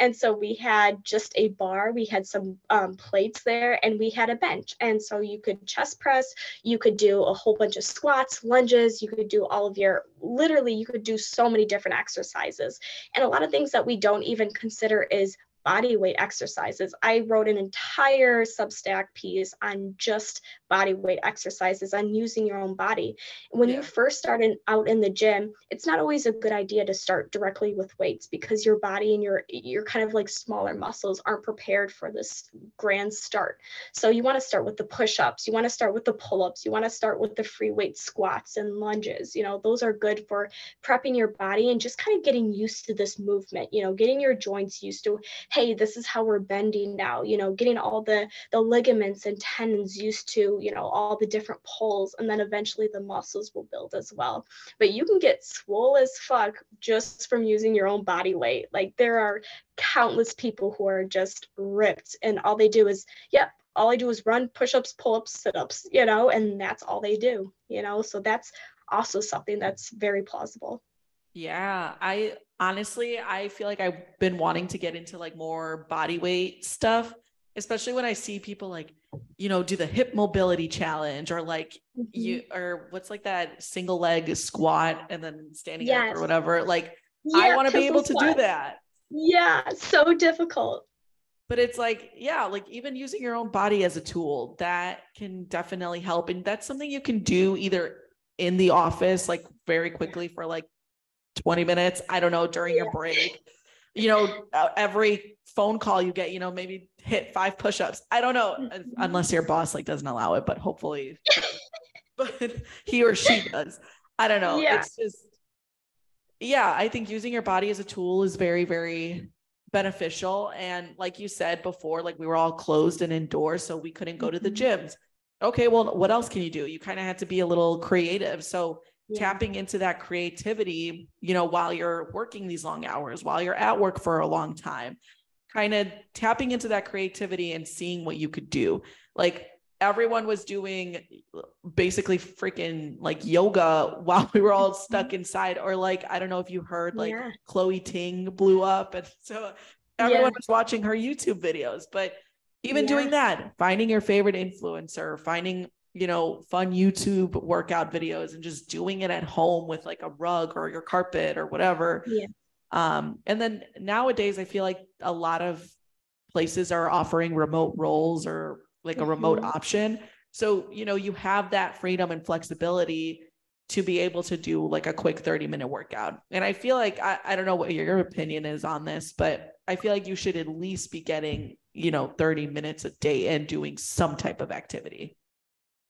Speaker 2: and so we had just a bar, we had some um, plates there, and we had a bench. And so you could chest press, you could do a whole bunch of squats, lunges, you could do all of your literally, you could do so many different exercises. And a lot of things that we don't even consider is body weight exercises. I wrote an entire Substack piece on just body weight exercises, on using your own body. When yeah. you first start in, out in the gym, it's not always a good idea to start directly with weights because your body and your your kind of like smaller muscles aren't prepared for this grand start. So you want to start with the push-ups, you want to start with the pull-ups, you want to start with the free weight squats and lunges. You know, those are good for prepping your body and just kind of getting used to this movement, you know, getting your joints used to hey this is how we're bending now you know getting all the the ligaments and tendons used to you know all the different pulls and then eventually the muscles will build as well but you can get swole as fuck just from using your own body weight like there are countless people who are just ripped and all they do is yep all I do is run, push ups, pull ups, sit ups, you know, and that's all they do, you know. So that's also something that's very plausible.
Speaker 1: Yeah, I honestly, I feel like I've been wanting to get into like more body weight stuff, especially when I see people like, you know, do the hip mobility challenge or like mm-hmm. you or what's like that single leg squat and then standing yes. up or whatever. Like yeah, I want to be able squat. to do that.
Speaker 2: Yeah, so difficult.
Speaker 1: But it's like, yeah, like even using your own body as a tool, that can definitely help. And that's something you can do either in the office, like very quickly for like 20 minutes, I don't know, during your break. You know, uh, every phone call you get, you know, maybe hit five push-ups. I don't know, mm-hmm. unless your boss like doesn't allow it, but hopefully but he or she does. I don't know. Yeah. It's just yeah, I think using your body as a tool is very, very beneficial. And like you said before, like we were all closed and indoors, so we couldn't go to the mm-hmm. gyms. Okay, well, what else can you do? You kind of had to be a little creative. So yeah. tapping into that creativity, you know, while you're working these long hours, while you're at work for a long time, kind of tapping into that creativity and seeing what you could do. Like everyone was doing basically freaking like yoga while we were all stuck mm-hmm. inside or like i don't know if you heard like yeah. chloe ting blew up and so everyone yeah. was watching her youtube videos but even yeah. doing that finding your favorite influencer finding you know, fun YouTube workout videos and just doing it at home with like a rug or your carpet or whatever.
Speaker 2: Yeah.
Speaker 1: Um, and then nowadays, I feel like a lot of places are offering remote roles or like a mm-hmm. remote option. So, you know, you have that freedom and flexibility to be able to do like a quick 30 minute workout. And I feel like, I, I don't know what your opinion is on this, but I feel like you should at least be getting, you know, 30 minutes a day and doing some type of activity.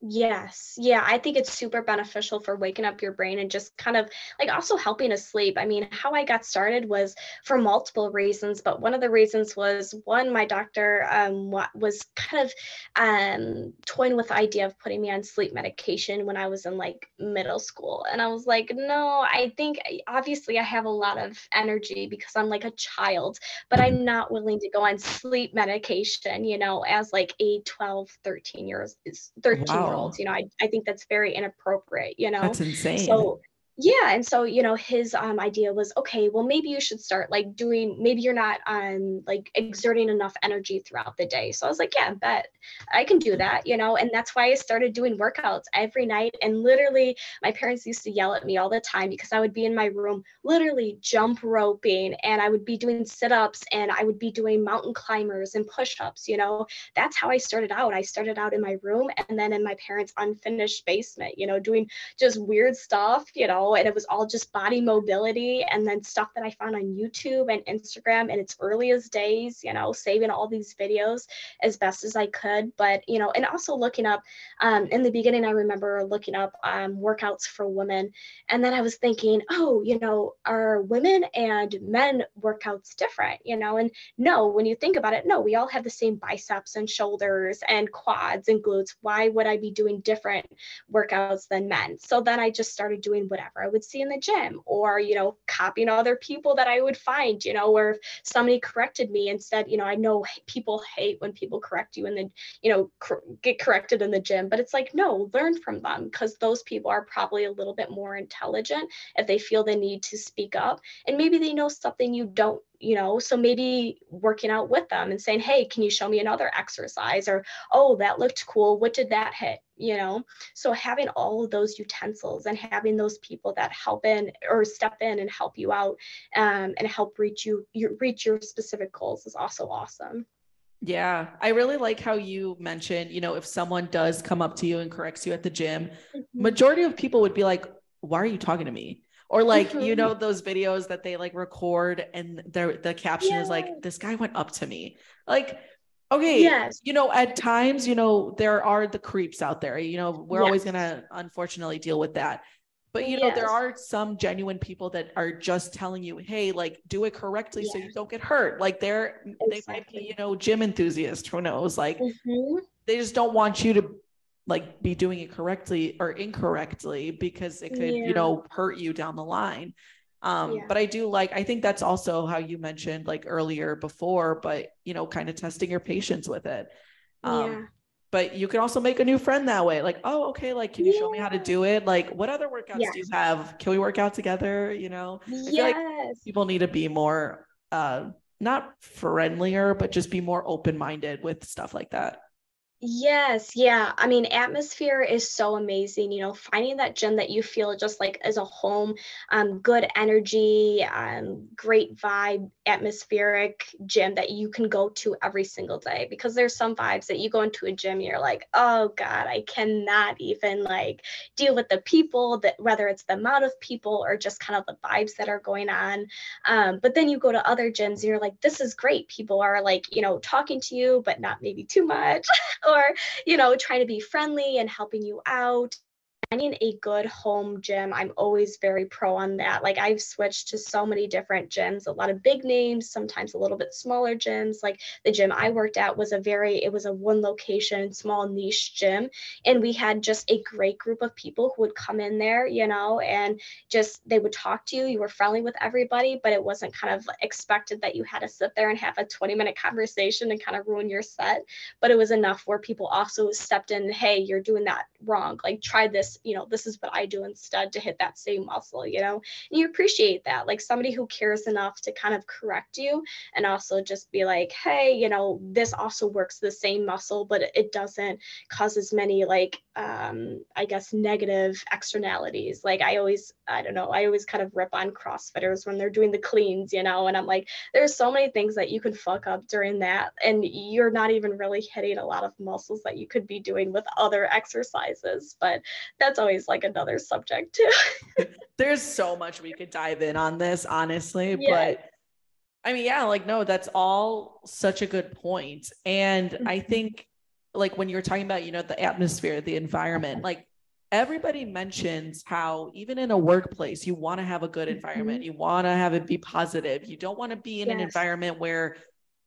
Speaker 2: Yes. Yeah. I think it's super beneficial for waking up your brain and just kind of like also helping us sleep. I mean, how I got started was for multiple reasons, but one of the reasons was one, my doctor um, was kind of um, toying with the idea of putting me on sleep medication when I was in like middle school. And I was like, no, I think obviously I have a lot of energy because I'm like a child, but I'm not willing to go on sleep medication, you know, as like a 12, 13 years, 13 wow olds you know I, I think that's very inappropriate you know?
Speaker 1: That's insane.
Speaker 2: So yeah and so you know his um, idea was okay well maybe you should start like doing maybe you're not um like exerting enough energy throughout the day. So i was like yeah bet i can do that you know and that's why i started doing workouts every night and literally my parents used to yell at me all the time because i would be in my room literally jump roping and i would be doing sit-ups and i would be doing mountain climbers and push-ups you know? That's how i started out. I started out in my room and then in my parents unfinished basement you know doing just weird stuff you know and it was all just body mobility and then stuff that I found on YouTube and Instagram in its earliest days, you know, saving all these videos as best as I could. But, you know, and also looking up um, in the beginning, I remember looking up um, workouts for women. And then I was thinking, oh, you know, are women and men workouts different, you know? And no, when you think about it, no, we all have the same biceps and shoulders and quads and glutes. Why would I be doing different workouts than men? So then I just started doing whatever I would see in the gym or, you know, copying other people that I would find, you know, where if somebody corrected me and said, you know, I know people hate when people correct you and then, you know, get corrected in the gym, but it's like, no, learn from them because those people are probably a little bit more intelligent if they feel the need to speak up. And maybe they know something you don't you know so maybe working out with them and saying hey can you show me another exercise? or oh that looked cool. What did that hit? you know? So having all of those utensils and having those people that help in or step in and help you out um, and help reach you your, reach your specific goals is also awesome.
Speaker 1: Yeah, I really like how you mentioned, you know, if someone does come up to you and corrects you at the gym, mm-hmm. majority of people would be like, "Why are you talking to me?" Or like you know those videos that they like record and the the caption yeah. is like this guy went up to me like okay yes you know at times you know there are the creeps out there you know we're yes. always going to unfortunately deal with that but you know yes. there are some genuine people that are just telling you hey like do it correctly so you don't get hurt like they're exactly. they might be you know gym enthusiast who knows like mm-hmm. they just don't want you to like be doing it correctly or incorrectly because it could yeah. you know hurt you down the line um yeah. but i do like i think that's also how you mentioned like earlier before but you know kind of testing your patience with it Um, yeah. But you can also make a new friend that way. Like, oh, okay, like, can you show me how to do it? Like, what other workouts do you have? Can we work out together? You know,
Speaker 2: yes. Like
Speaker 1: people need to be more, uh, not friendlier, but just be more open minded with stuff like that.
Speaker 2: Yes, yeah. I mean, atmosphere is so amazing. You know, finding that gym that you feel just like as a home, um, good energy, um, great vibe, atmospheric gym that you can go to every single day. Because there's some vibes that you go into a gym, you're like, oh God, I cannot even like deal with the people that whether it's the amount of people or just kind of the vibes that are going on. Um, but then you go to other gyms and you're like, this is great. People are like, you know, talking to you, but not maybe too much. or you know trying to be friendly and helping you out finding a good home gym, I'm always very pro on that. Like I've switched to so many different gyms, a lot of big names, sometimes a little bit smaller gyms. Like the gym I worked at was a very, it was a one location, small niche gym. And we had just a great group of people who would come in there, you know, and just they would talk to you. You were friendly with everybody, but it wasn't kind of expected that you had to sit there and have a 20 minute conversation and kind of ruin your set. But it was enough where people also stepped in, hey, you're doing that wrong. Like try this you know, this is what I do instead to hit that same muscle, you know, and you appreciate that. Like somebody who cares enough to kind of correct you and also just be like, hey, you know, this also works the same muscle, but it doesn't cause as many like, um, I guess, negative externalities. Like I always, I don't know, I always kind of rip on CrossFitters when they're doing the cleans, you know, and I'm like, there's so many things that you can fuck up during that. And you're not even really hitting a lot of muscles that you could be doing with other exercises. But that's always like another subject too.
Speaker 1: There's so much we could dive in on this, honestly. Yeah. But I mean, yeah, like, no, that's all such a good point. And mm-hmm. I think, like, when you're talking about, you know, the atmosphere, the environment, like, everybody mentions how even in a workplace, you want to have a good mm-hmm. environment, you want to have it be positive. You don't want to be in yes. an environment where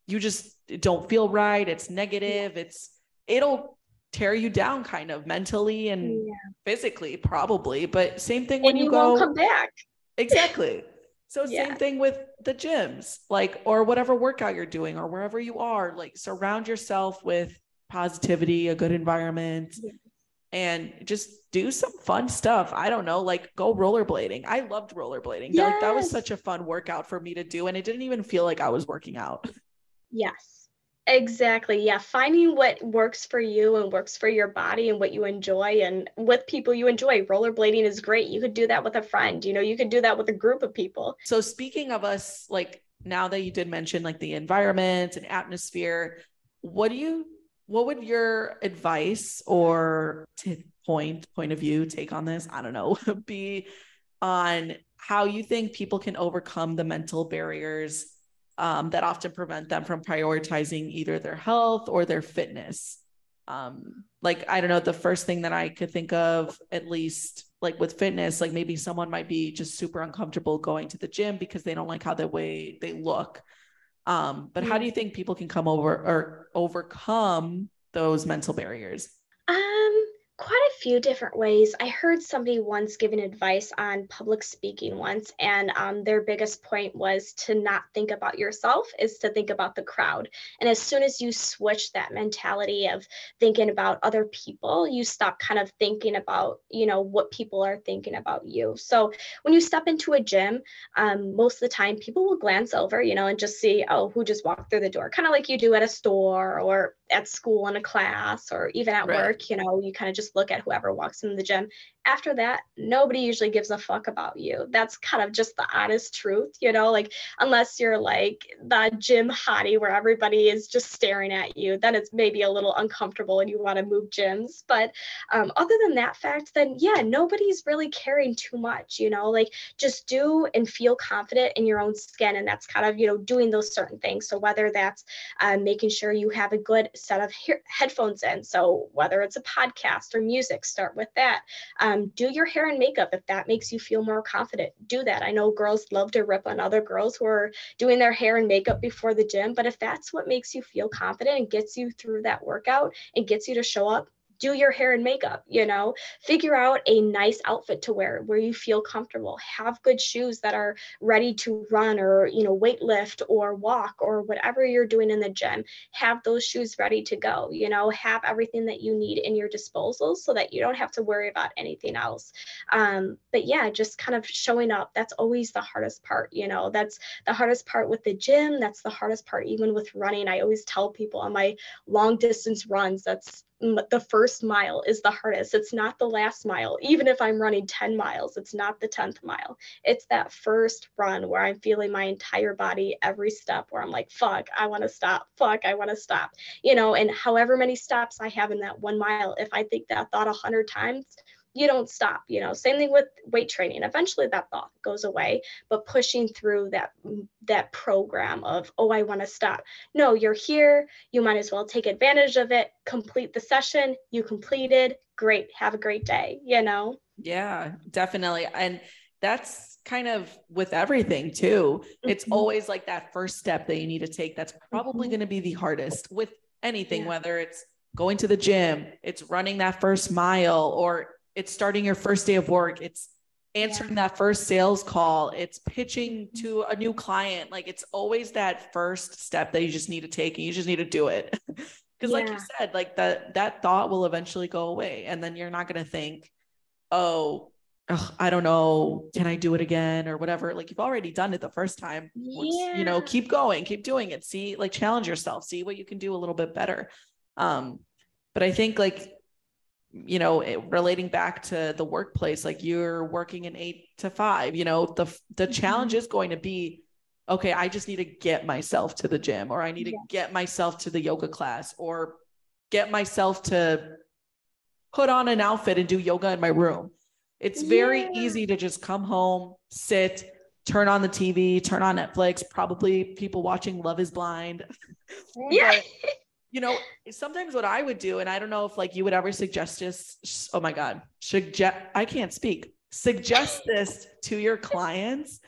Speaker 1: you just don't feel right, it's negative, it's, it'll tear you down kind of mentally and yeah. physically probably but same thing when
Speaker 2: and
Speaker 1: you,
Speaker 2: you
Speaker 1: go
Speaker 2: won't come back
Speaker 1: exactly so yeah. same thing with the gyms like or whatever workout you're doing or wherever you are like surround yourself with positivity a good environment yeah. and just do some fun stuff i don't know like go rollerblading i loved rollerblading yes. like that was such a fun workout for me to do and it didn't even feel like i was working out
Speaker 2: yes Exactly. Yeah. Finding what works for you and works for your body and what you enjoy and with people you enjoy. Rollerblading is great. You could do that with a friend. You know, you could do that with a group of people.
Speaker 1: So, speaking of us, like now that you did mention like the environment and atmosphere, what do you, what would your advice or t- point, point of view, take on this? I don't know, be on how you think people can overcome the mental barriers um, that often prevent them from prioritizing either their health or their fitness. Um, like, I don't know, the first thing that I could think of, at least like with fitness, like maybe someone might be just super uncomfortable going to the gym because they don't like how the way they look. Um, but how do you think people can come over or overcome those mental barriers?
Speaker 2: Um, quite a few different ways. I heard somebody once giving advice on public speaking once, and um, their biggest point was to not think about yourself, is to think about the crowd. And as soon as you switch that mentality of thinking about other people, you stop kind of thinking about, you know, what people are thinking about you. So when you step into a gym, um, most of the time people will glance over, you know, and just see, oh, who just walked through the door, kind of like you do at a store or at school in a class or even at right. work, you know, you kind of just look at whoever walks in the gym after that, nobody usually gives a fuck about you. That's kind of just the honest truth, you know, like unless you're like the gym hottie where everybody is just staring at you, then it's maybe a little uncomfortable and you want to move gyms. But um, other than that fact, then yeah, nobody's really caring too much, you know, like just do and feel confident in your own skin. And that's kind of, you know, doing those certain things. So whether that's um, making sure you have a good set of he- headphones in. So whether it's a podcast or music, start with that. Um, um, do your hair and makeup if that makes you feel more confident. Do that. I know girls love to rip on other girls who are doing their hair and makeup before the gym, but if that's what makes you feel confident and gets you through that workout and gets you to show up, do your hair and makeup, you know, figure out a nice outfit to wear where you feel comfortable, have good shoes that are ready to run or, you know, weight lift or walk or whatever you're doing in the gym, have those shoes ready to go, you know, have everything that you need in your disposal so that you don't have to worry about anything else. Um, but yeah, just kind of showing up, that's always the hardest part, you know, that's the hardest part with the gym. That's the hardest part, even with running. I always tell people on my long distance runs, that's the first mile is the hardest. It's not the last mile. Even if I'm running 10 miles, it's not the 10th mile. It's that first run where I'm feeling my entire body every step where I'm like, fuck, I want to stop. Fuck, I want to stop. You know, and however many stops I have in that one mile, if I think that thought a hundred times, you don't stop you know same thing with weight training eventually that thought goes away but pushing through that that program of oh i want to stop no you're here you might as well take advantage of it complete the session you completed great have a great day you know
Speaker 1: yeah definitely and that's kind of with everything too it's mm-hmm. always like that first step that you need to take that's probably mm-hmm. going to be the hardest with anything yeah. whether it's going to the gym it's running that first mile or it's starting your first day of work. It's answering yeah. that first sales call. It's pitching to a new client. Like it's always that first step that you just need to take and you just need to do it. Because yeah. like you said like that that thought will eventually go away and then you're not going to think oh ugh, i don't know. Can i do it again? or whatever. Like you've already done it the first time. Yeah. you know keep going keep doing it. See like challenge yourself. See what you can do a little bit better. Um but i think like you know it, relating back to the workplace like you're working an 8 to 5 you know the the mm-hmm. challenge is going to be okay i just need to get myself to the gym or i need to get myself to the yoga class or get myself to put on an outfit and do yoga in my room. It's very yeah. easy to just come home sit turn on the tv turn on netflix probably people watching love is blind.
Speaker 2: Yeah
Speaker 1: you know, sometimes what I would do, and I don't know if like you would ever suggest this. Oh my God, suggest I can't speak. Suggest this to your clients,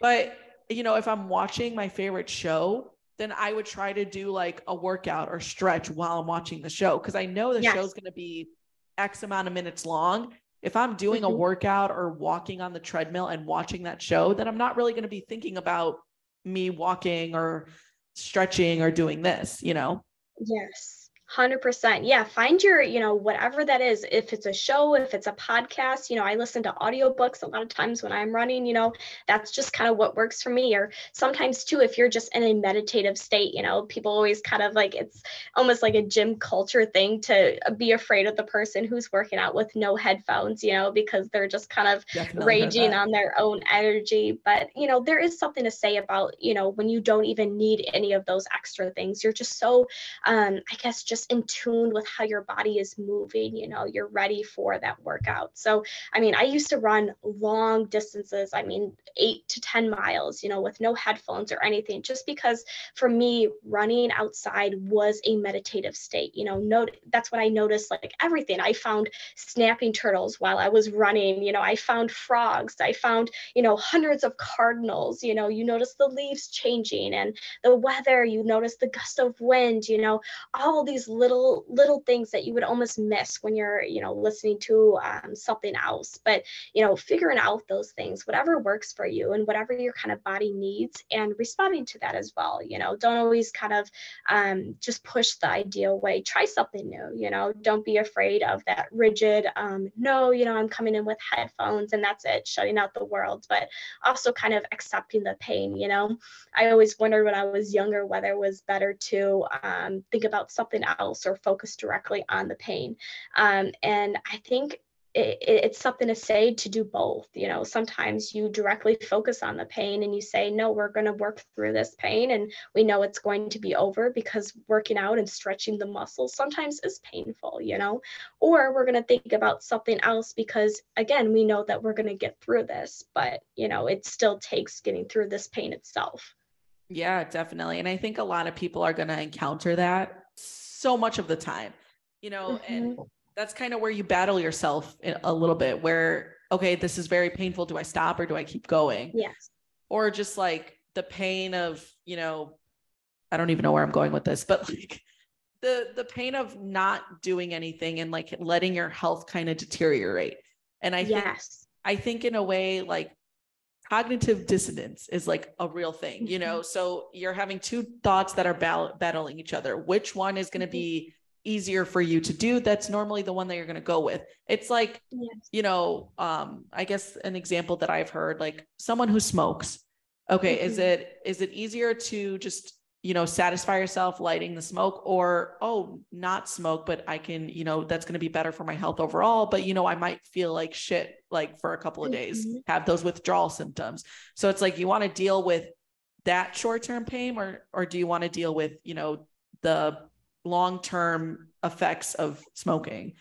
Speaker 1: but you know, if I'm watching my favorite show, then I would try to do like a workout or stretch while I'm watching the show because I know the yes. show's going to be X amount of minutes long. If I'm doing mm-hmm. a workout or walking on the treadmill and watching that show, then I'm not really going to be thinking about me walking or stretching or doing this, you know?
Speaker 2: Yes. 100% yeah find your you know whatever that is. If it's a show if it's a podcast you know i listen to audiobooks a lot of times when i'm running you know that's just kind of what works for me. Or sometimes too if you're just in a meditative state you know people always kind of like it's almost like a gym culture thing to be afraid of the person who's working out with no headphones you know because they're just kind of Definitely raging on their own energy. But you know there is something to say about you know when you don't even need any of those extra things. You're just so um i guess just just in tune with how your body is moving you know you're ready for that workout. So i mean i used to run long distances i mean 8 to 10 miles you know with no headphones or anything just because for me running outside was a meditative state you know note that's what i noticed like everything. I found snapping turtles while i was running you know i found frogs i found you know hundreds of cardinals you know you notice the leaves changing and the weather you notice the gust of wind you know all these little little things that you would almost miss when you're you know listening to um, something else. But you know figuring out those things whatever works for you and whatever your kind of body needs and responding to that as well you know. Don't always kind of um, just push the idea away. Try something new you know. Don't be afraid of that rigid um, no you know i'm coming in with headphones and that's it shutting out the world but also kind of accepting the pain you know. I always wondered when i was younger whether it was better to um, think about something else or focus directly on the pain. Um, and I think it, it's something to say to do both. You know, sometimes you directly focus on the pain and you say, no, we're going to work through this pain and we know it's going to be over because working out and stretching the muscles sometimes is painful, you know, or we're going to think about something else because, again, we know that we're going to get through this, but, you know, it still takes getting through this pain itself.
Speaker 1: Yeah, definitely. And I think a lot of people are going to encounter that so much of the time, you know, mm-hmm. and that's kind of where you battle yourself a little bit where, okay, this is very painful. Do I stop or do I keep going?
Speaker 2: Yes.
Speaker 1: Or just like the pain of, you know, I don't even know where I'm going with this, but like the the pain of not doing anything and like letting your health kind of deteriorate. And I yes. think I think in a way like cognitive dissonance is like a real thing, you know? Mm-hmm. So you're having two thoughts that are battling each other. Which one is going to mm-hmm. be easier for you to do? That's normally the one that you're going to go with. It's like, yes. you know, um, I guess an example that I've heard, like someone who smokes. Okay, mm-hmm. is it is it easier to just you know satisfy yourself lighting the smoke or oh not smoke but i can you know that's going to be better for my health overall but you know i might feel like shit like for a couple of days mm-hmm. have those withdrawal symptoms so it's like you want to deal with that short-term pain or or do you want to deal with you know the long-term effects of smoking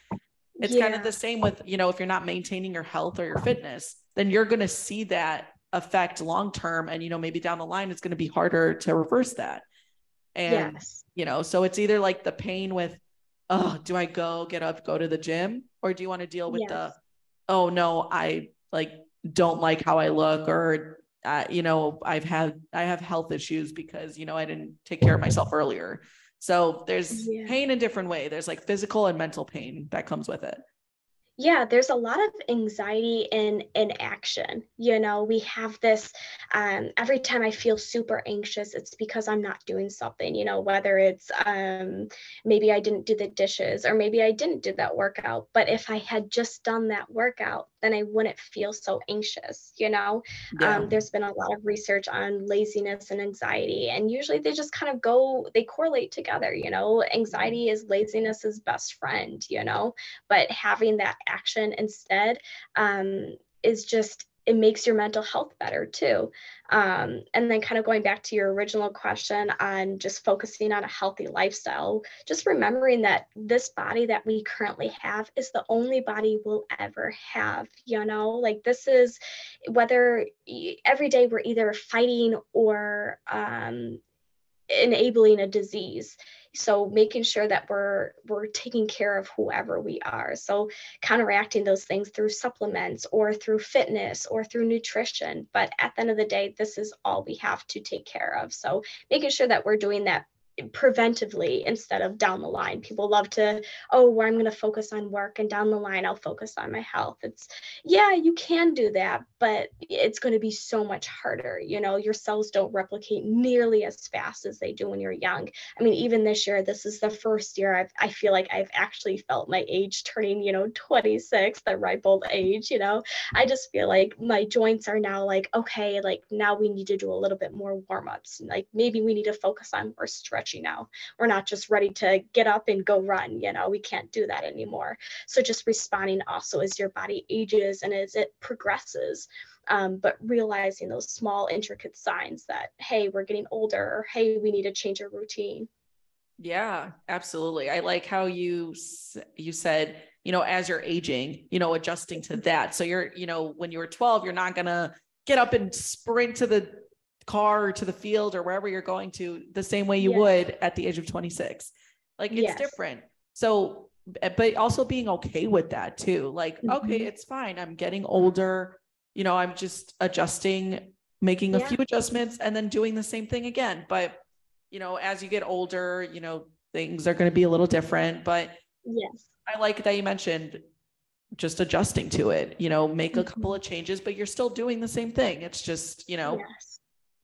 Speaker 1: it's yeah. kind of the same with you know if you're not maintaining your health or your fitness then you're going to see that effect long term and you know maybe down the line it's going to be harder to reverse that and, yes. you know, so it's either like the pain with, oh, do I go get up, go to the gym? Or do you want to deal with yes. the, oh, no, I like don't like how I look or, uh, you know, I've had, I have health issues because, you know, I didn't take care of myself earlier. So there's yeah. pain in different way. There's like physical and mental pain that comes with it
Speaker 2: yeah there's a lot of anxiety in in action you know we have this um, every time i feel super anxious it's because i'm not doing something you know whether it's um, maybe i didn't do the dishes or maybe i didn't do that workout but if i had just done that workout then i wouldn't feel so anxious you know? Yeah. um, there's been a lot of research on laziness and anxiety and usually they just kind of go they correlate together you know? Anxiety is laziness's best friend you know? But having that action instead um, is just it makes your mental health better too. Um, and then, kind of going back to your original question on just focusing on a healthy lifestyle, just remembering that this body that we currently have is the only body we'll ever have. You know, like this is whether every day we're either fighting or um, enabling a disease so making sure that we're we're taking care of whoever we are. So counteracting those things through supplements or through fitness or through nutrition. But at the end of the day this is all we have to take care of. So making sure that we're doing that preventively instead of down the line. People love to, oh, well, I'm going to focus on work and down the line I'll focus on my health. It's, yeah, you can do that, but it's going to be so much harder. You know, your cells don't replicate nearly as fast as they do when you're young. I mean, even this year, this is the first year I've, I feel like I've actually felt my age turning, you know, 26, the ripe old age, you know, I just feel like my joints are now like, okay, like now we need to do a little bit more warm ups. Like maybe we need to focus on more stretch stretchy now. We're not just ready to get up and go run, you know, we can't do that anymore. So just responding also as your body ages and as it progresses. Um, but realizing those small intricate signs that hey we're getting older or hey we need to change our routine
Speaker 1: yeah absolutely i like how you you said you know as you're aging you know adjusting to that so you're you know when you were 12 you're not gonna get up and sprint to the car to the field or wherever you're going to the same way you yes. would at the age of 26 like it's yes. different. So but also being okay with that too. Like mm-hmm. okay it's fine. I'm getting older. You know i'm just adjusting making a few adjustments and then doing the same thing again. But you know as you get older you know things are going to be a little different. But
Speaker 2: yes.
Speaker 1: I like that you mentioned just adjusting to it you know make a mm-hmm. couple of changes but you're still doing the same thing. It's just you know yes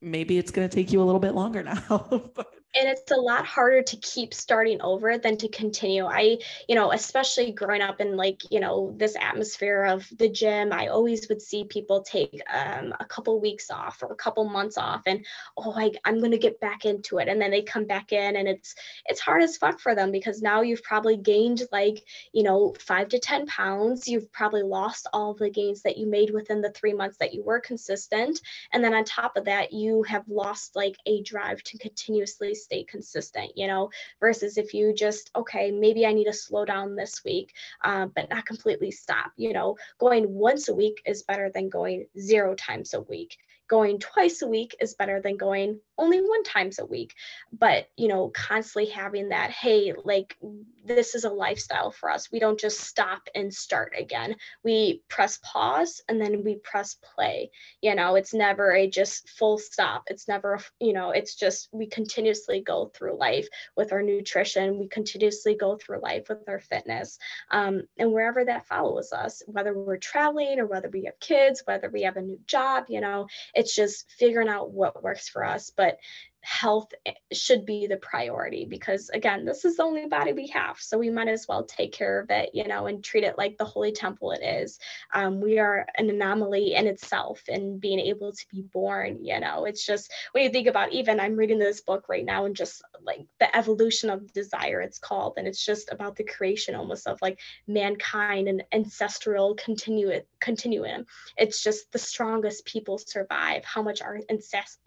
Speaker 1: maybe it's going to take you a little bit longer now. but
Speaker 2: and it's a lot harder to keep starting over than to continue. I you know especially growing up in like you know this atmosphere of the gym i always would see people take um, a couple weeks off or a couple months off and oh I, i'm going to get back into it. And then they come back in and it's it's hard as fuck for them because now you've probably gained like you know five to ten pounds. You've probably lost all the gains that you made within the three months that you were consistent. And then on top of that you have lost like a drive to continuously stay consistent, you know, versus if you just, okay, maybe I need to slow down this week, um, but not completely stop, you know, going once a week is better than going zero times a week going twice a week is better than going only one times a week. But you know constantly having that hey like this is a lifestyle for us. We don't just stop and start again. We press pause and then we press play. You know it's never a just full stop. It's never a, you know it's just we continuously go through life with our nutrition. We continuously go through life with our fitness. Um, and wherever that follows us whether we're traveling or whether we have kids whether we have a new job you know just figuring out what works for us but health eh, should be the priority because again this is the only body we have so we might as well take care of it you know and treat it like the holy temple it is. Um, we are an anomaly in itself and being able to be born you know. It's just when you think about even i'm reading this book right now and just like the evolution of desire it's called and it's just about the creation almost of like mankind and ancestral continu- continuum. It's just the strongest people survive. How much our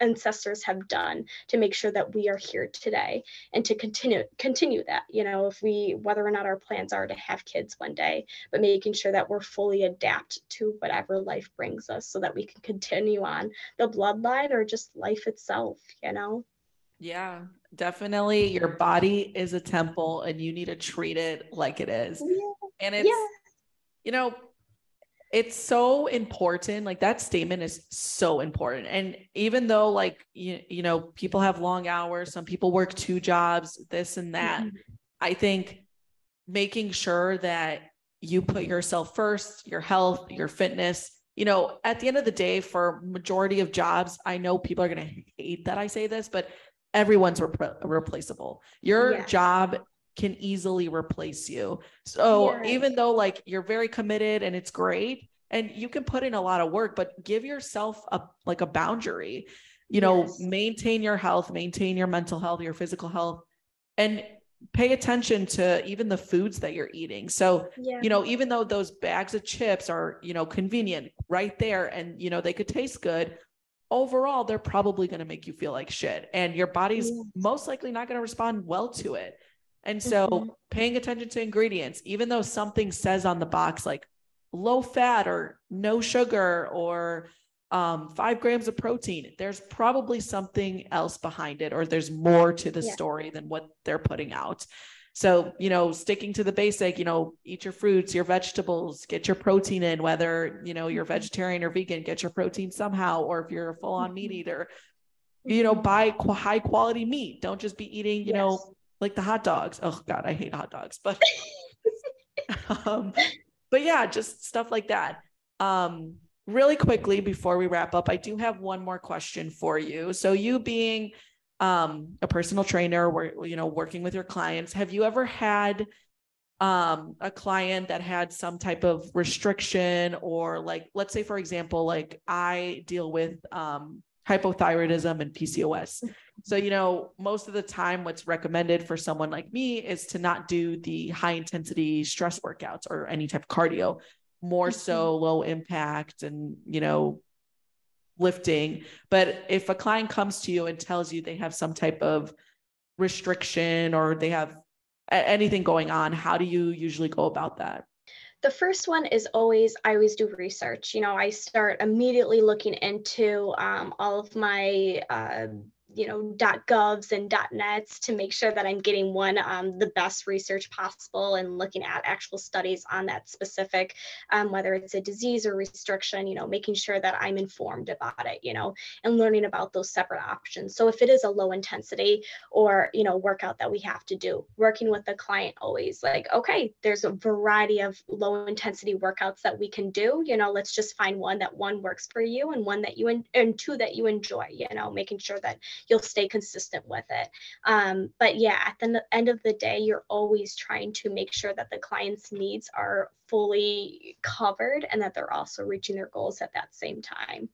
Speaker 2: ancestors have done to make sure that we are here today and to continue continue that you know if we whether or not our plans are to have kids one day but making sure that we're fully adapt to whatever life brings us so that we can continue on the bloodline or just life itself you know
Speaker 1: yeah definitely your body is a temple and you need to treat it like it is yeah. and it's yeah. you know it's so important like that statement is so important and even though like you, you know people have long hours some people work two jobs this and that mm-hmm. i think making sure that you put yourself first your health your fitness you know at the end of the day for majority of jobs i know people are going to hate that i say this but everyone's rep- replaceable your yeah. job can easily replace you. So yeah. even though like you're very committed and it's great and you can put in a lot of work, but give yourself a like a boundary, you know, yes. maintain your health, maintain your mental health, your physical health, and pay attention to even the foods that you're eating. So, yeah. you know, even though those bags of chips are, you know, convenient right there and, you know, they could taste good, overall, they're probably going to make you feel like shit. And your body's yes. most likely not going to respond well to it. And so mm-hmm. paying attention to ingredients, even though something says on the box like low fat or no sugar or um, five grams of protein, there's probably something else behind it, or there's more to the yeah. story than what they're putting out. So, you know, sticking to the basic, you know, eat your fruits, your vegetables, get your protein in, whether, you know, you're mm-hmm. vegetarian or vegan, get your protein somehow, or if you're a full on meat mm-hmm. eater, you know, buy qu- high quality meat. Don't just be eating, you yes. know, like the hot dogs. Oh God, I hate hot dogs, but um, but yeah, just stuff like that. Um, really quickly before we wrap up, I do have one more question for you. So you being um, a personal trainer, where you know working with your clients, have you ever had um, a client that had some type of restriction or like let's say for example like i deal with um, hypothyroidism and pcos so, you know, most of the time, what's recommended for someone like me is to not do the high intensity stress workouts or any type of cardio, more so mm-hmm. low impact and, you know, lifting. But if a client comes to you and tells you they have some type of restriction or they have anything going on, how do you usually go about that?
Speaker 2: The first one is always, I always do research. You know, I start immediately looking into um, all of my uh, you know .govs and .nets to make sure that I'm getting one um, the best research possible and looking at actual studies on that specific um, whether it's a disease or restriction you know making sure that I'm informed about it you know and learning about those separate options. So if it is a low intensity or you know workout that we have to do working with the client always like okay there's a variety of low intensity workouts that we can do you know let's just find one that one works for you and one that you en- and two that you enjoy you know making sure that you'll stay consistent with it. Um, but yeah, at the end of the day, you're always trying to make sure that the client's needs are fully covered and that they're also reaching their goals at that same time.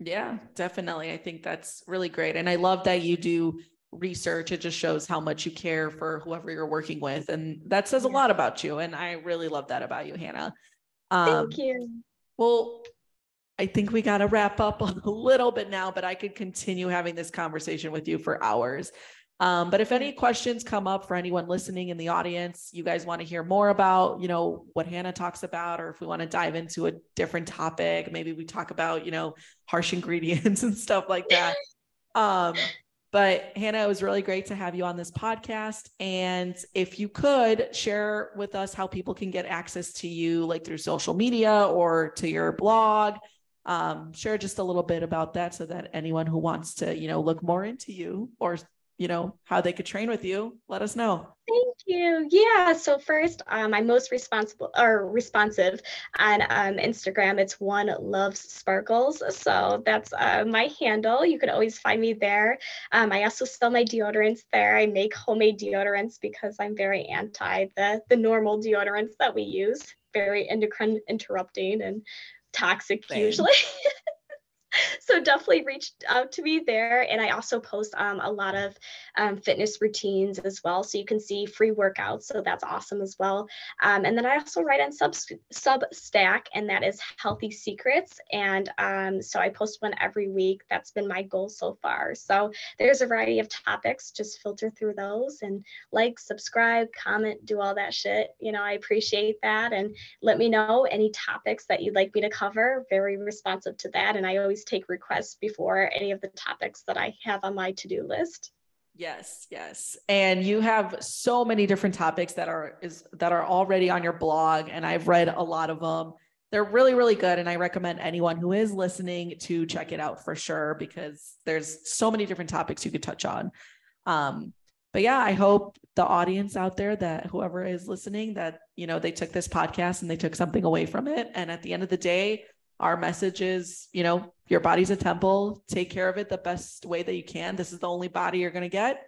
Speaker 1: Yeah, definitely. I think that's really great. And I love that you do research. It just shows how much you care for whoever you're working with. And that says a lot about you. And I really love that about you, Hannah.
Speaker 2: Um, Thank you.
Speaker 1: Well, I think we got to wrap up a little bit now, but I could continue having this conversation with you for hours. Um, but if any questions come up for anyone listening in the audience, you guys want to hear more about, you know, what Hannah talks about, or if we want to dive into a different topic, maybe we talk about, you know, harsh ingredients and stuff like that. Um, but Hannah, it was really great to have you on this podcast. And if you could share with us how people can get access to you, like through social media or to your blog, um, share just a little bit about that so that anyone who wants to, you know, look more into you or you know how they could train with you let us know.
Speaker 2: Thank you. Yeah so first um, i'm most responsible or responsive on um, instagram it's one loves sparkles. So that's uh, my handle. You can always find me there. Um, i also sell my deodorants there. I make homemade deodorants because i'm very anti the the normal deodorants that we use. Very endocrine interrupting and toxic Same. usually so definitely reach out to me there. And I also post um, a lot of um, fitness routines as well. So you can see free workouts. So that's awesome as well. Um, and then I also write on Sub Substack, and that is Healthy Secrets. And um, so I post one every week. That's been my goal so far. So there's a variety of topics. Just filter through those and like, subscribe, comment, do all that shit. You know, I appreciate that. And let me know any topics that you'd like me to cover. Very responsive to that. And I always take requests before any of the topics that I have on my to do list.
Speaker 1: Yes, yes. And you have so many different topics that are is that are already on your blog and I've read a lot of them. They're really really good and I recommend anyone who is listening to check it out for sure because there's so many different topics you could touch on. Um but yeah, I hope the audience out there that whoever is listening that you know they took this podcast and they took something away from it and at the end of the day our message is, you know, your body's a temple, take care of it the best way that you can. This is the only body you're going to get.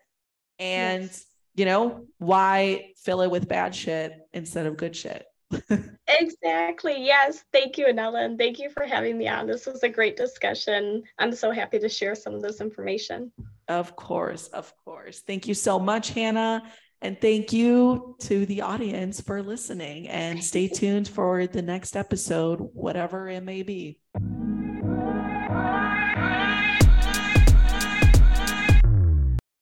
Speaker 1: And, yes. you know, why fill it with bad shit instead of good shit?
Speaker 2: exactly. Yes. Thank you, Anella. And thank you for having me on. This was a great discussion. I'm so happy to share some of this information.
Speaker 1: Of course. Of course. Thank you so much, Hannah. And thank you to the audience for listening and stay tuned for the next episode, whatever it may be.